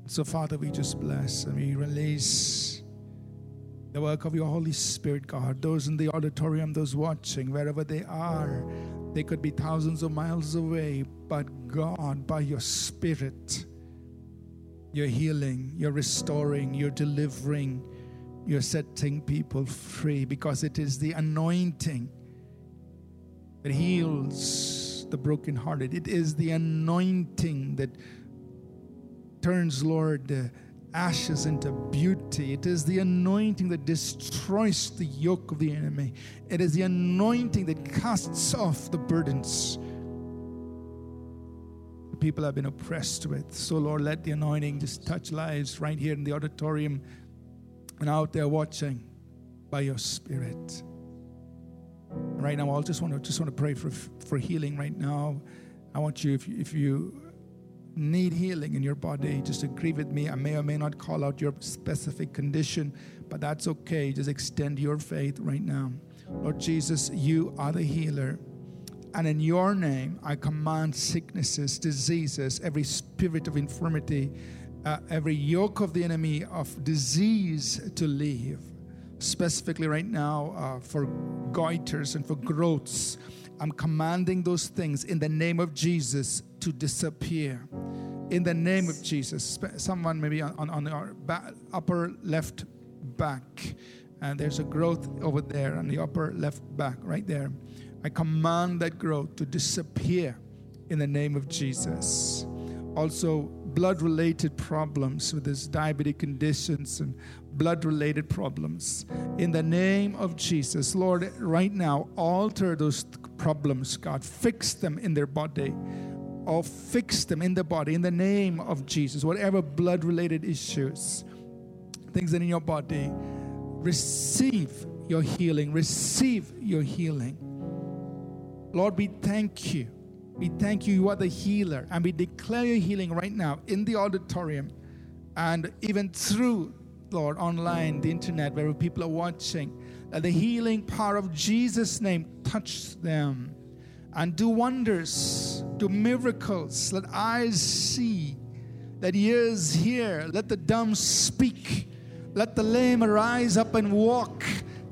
So, Father, we just bless and we release the work of your Holy Spirit, God. Those in the auditorium, those watching, wherever they are, they could be thousands of miles away, but God, by your Spirit, you're healing, you're restoring, you're delivering, you're setting people free because it is the anointing that heals the brokenhearted. It is the anointing that turns, Lord, ashes into beauty. It is the anointing that destroys the yoke of the enemy. It is the anointing that casts off the burdens the people have been oppressed with. So, Lord, let the anointing just touch lives right here in the auditorium and out there watching by your Spirit. Right now, I just want to just want to pray for for healing. Right now, I want you if you, if you need healing in your body, just agree with me. I may or may not call out your specific condition, but that's okay. Just extend your faith right now. Lord Jesus, you are the healer. And in your name, I command sicknesses, diseases, every spirit of infirmity, uh, every yoke of the enemy of disease to leave. Specifically, right now, uh, for goiters and for growths, I'm commanding those things in the name of Jesus to disappear. In the name of Jesus. Someone maybe on, on, on the upper left back, and there's a growth over there on the upper left back, right there. I command that growth to disappear in the name of Jesus. Also, blood related problems with this diabetic conditions and blood related problems. In the name of Jesus, Lord, right now, alter those problems, God. Fix them in their body or fix them in the body in the name of Jesus. Whatever blood related issues, things that in your body, receive your healing. Receive your healing. Lord, we thank you. We thank you. You are the healer. And we declare your healing right now in the auditorium and even through, Lord, online, the internet, where people are watching. That the healing power of Jesus' name touch them and do wonders, do miracles. Let eyes see Let ears hear. Let the dumb speak. Let the lame arise up and walk.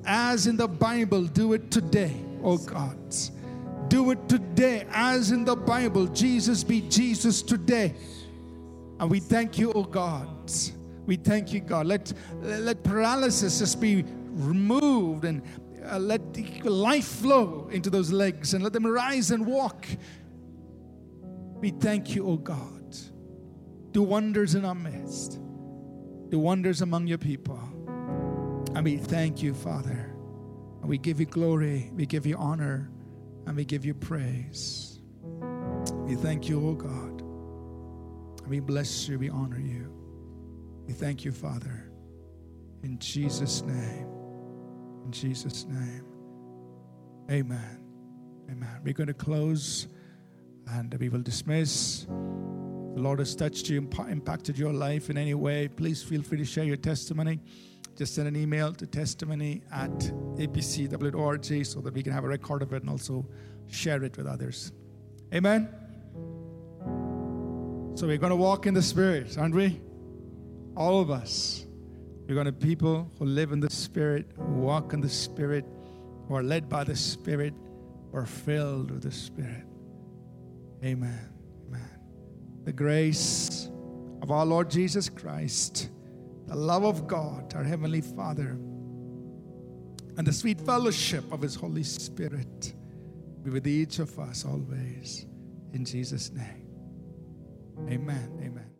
As in the Bible, do it today, oh God. Do it today, as in the Bible. Jesus be Jesus today. And we thank you, oh God. We thank you, God. Let, let paralysis just be removed and uh, let life flow into those legs and let them rise and walk. We thank you, oh God. Do wonders in our midst, do wonders among your people. And we thank you, Father. And we give you glory, we give you honor, and we give you praise. We thank you, oh God. And we bless you, we honor you. We thank you, Father. In Jesus' name. In Jesus' name. Amen. Amen. We're going to close and we will dismiss. The Lord has touched you, impa- impacted your life in any way. Please feel free to share your testimony. Just send an email to testimony at apcwo.org so that we can have a record of it and also share it with others. Amen. So we're going to walk in the Spirit, aren't we? All of us. We're going to people who live in the Spirit, who walk in the Spirit, who are led by the Spirit, who are filled with the Spirit. Amen. Amen. The grace of our Lord Jesus Christ, the love of God, our Heavenly Father, and the sweet fellowship of His Holy Spirit be with each of us always. In Jesus' name. Amen. Amen.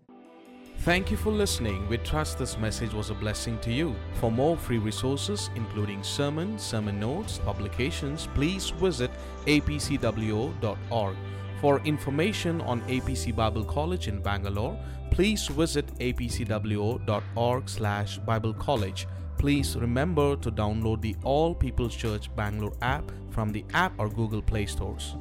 Thank you for listening. We trust this message was a blessing to you. For more free resources, including sermons, sermon notes, publications, please visit apcwo.org. For information on APC Bible College in Bangalore, please visit apcwo.org slash Bible College. Please remember to download the All People's Church Bangalore app from the app or Google Play stores.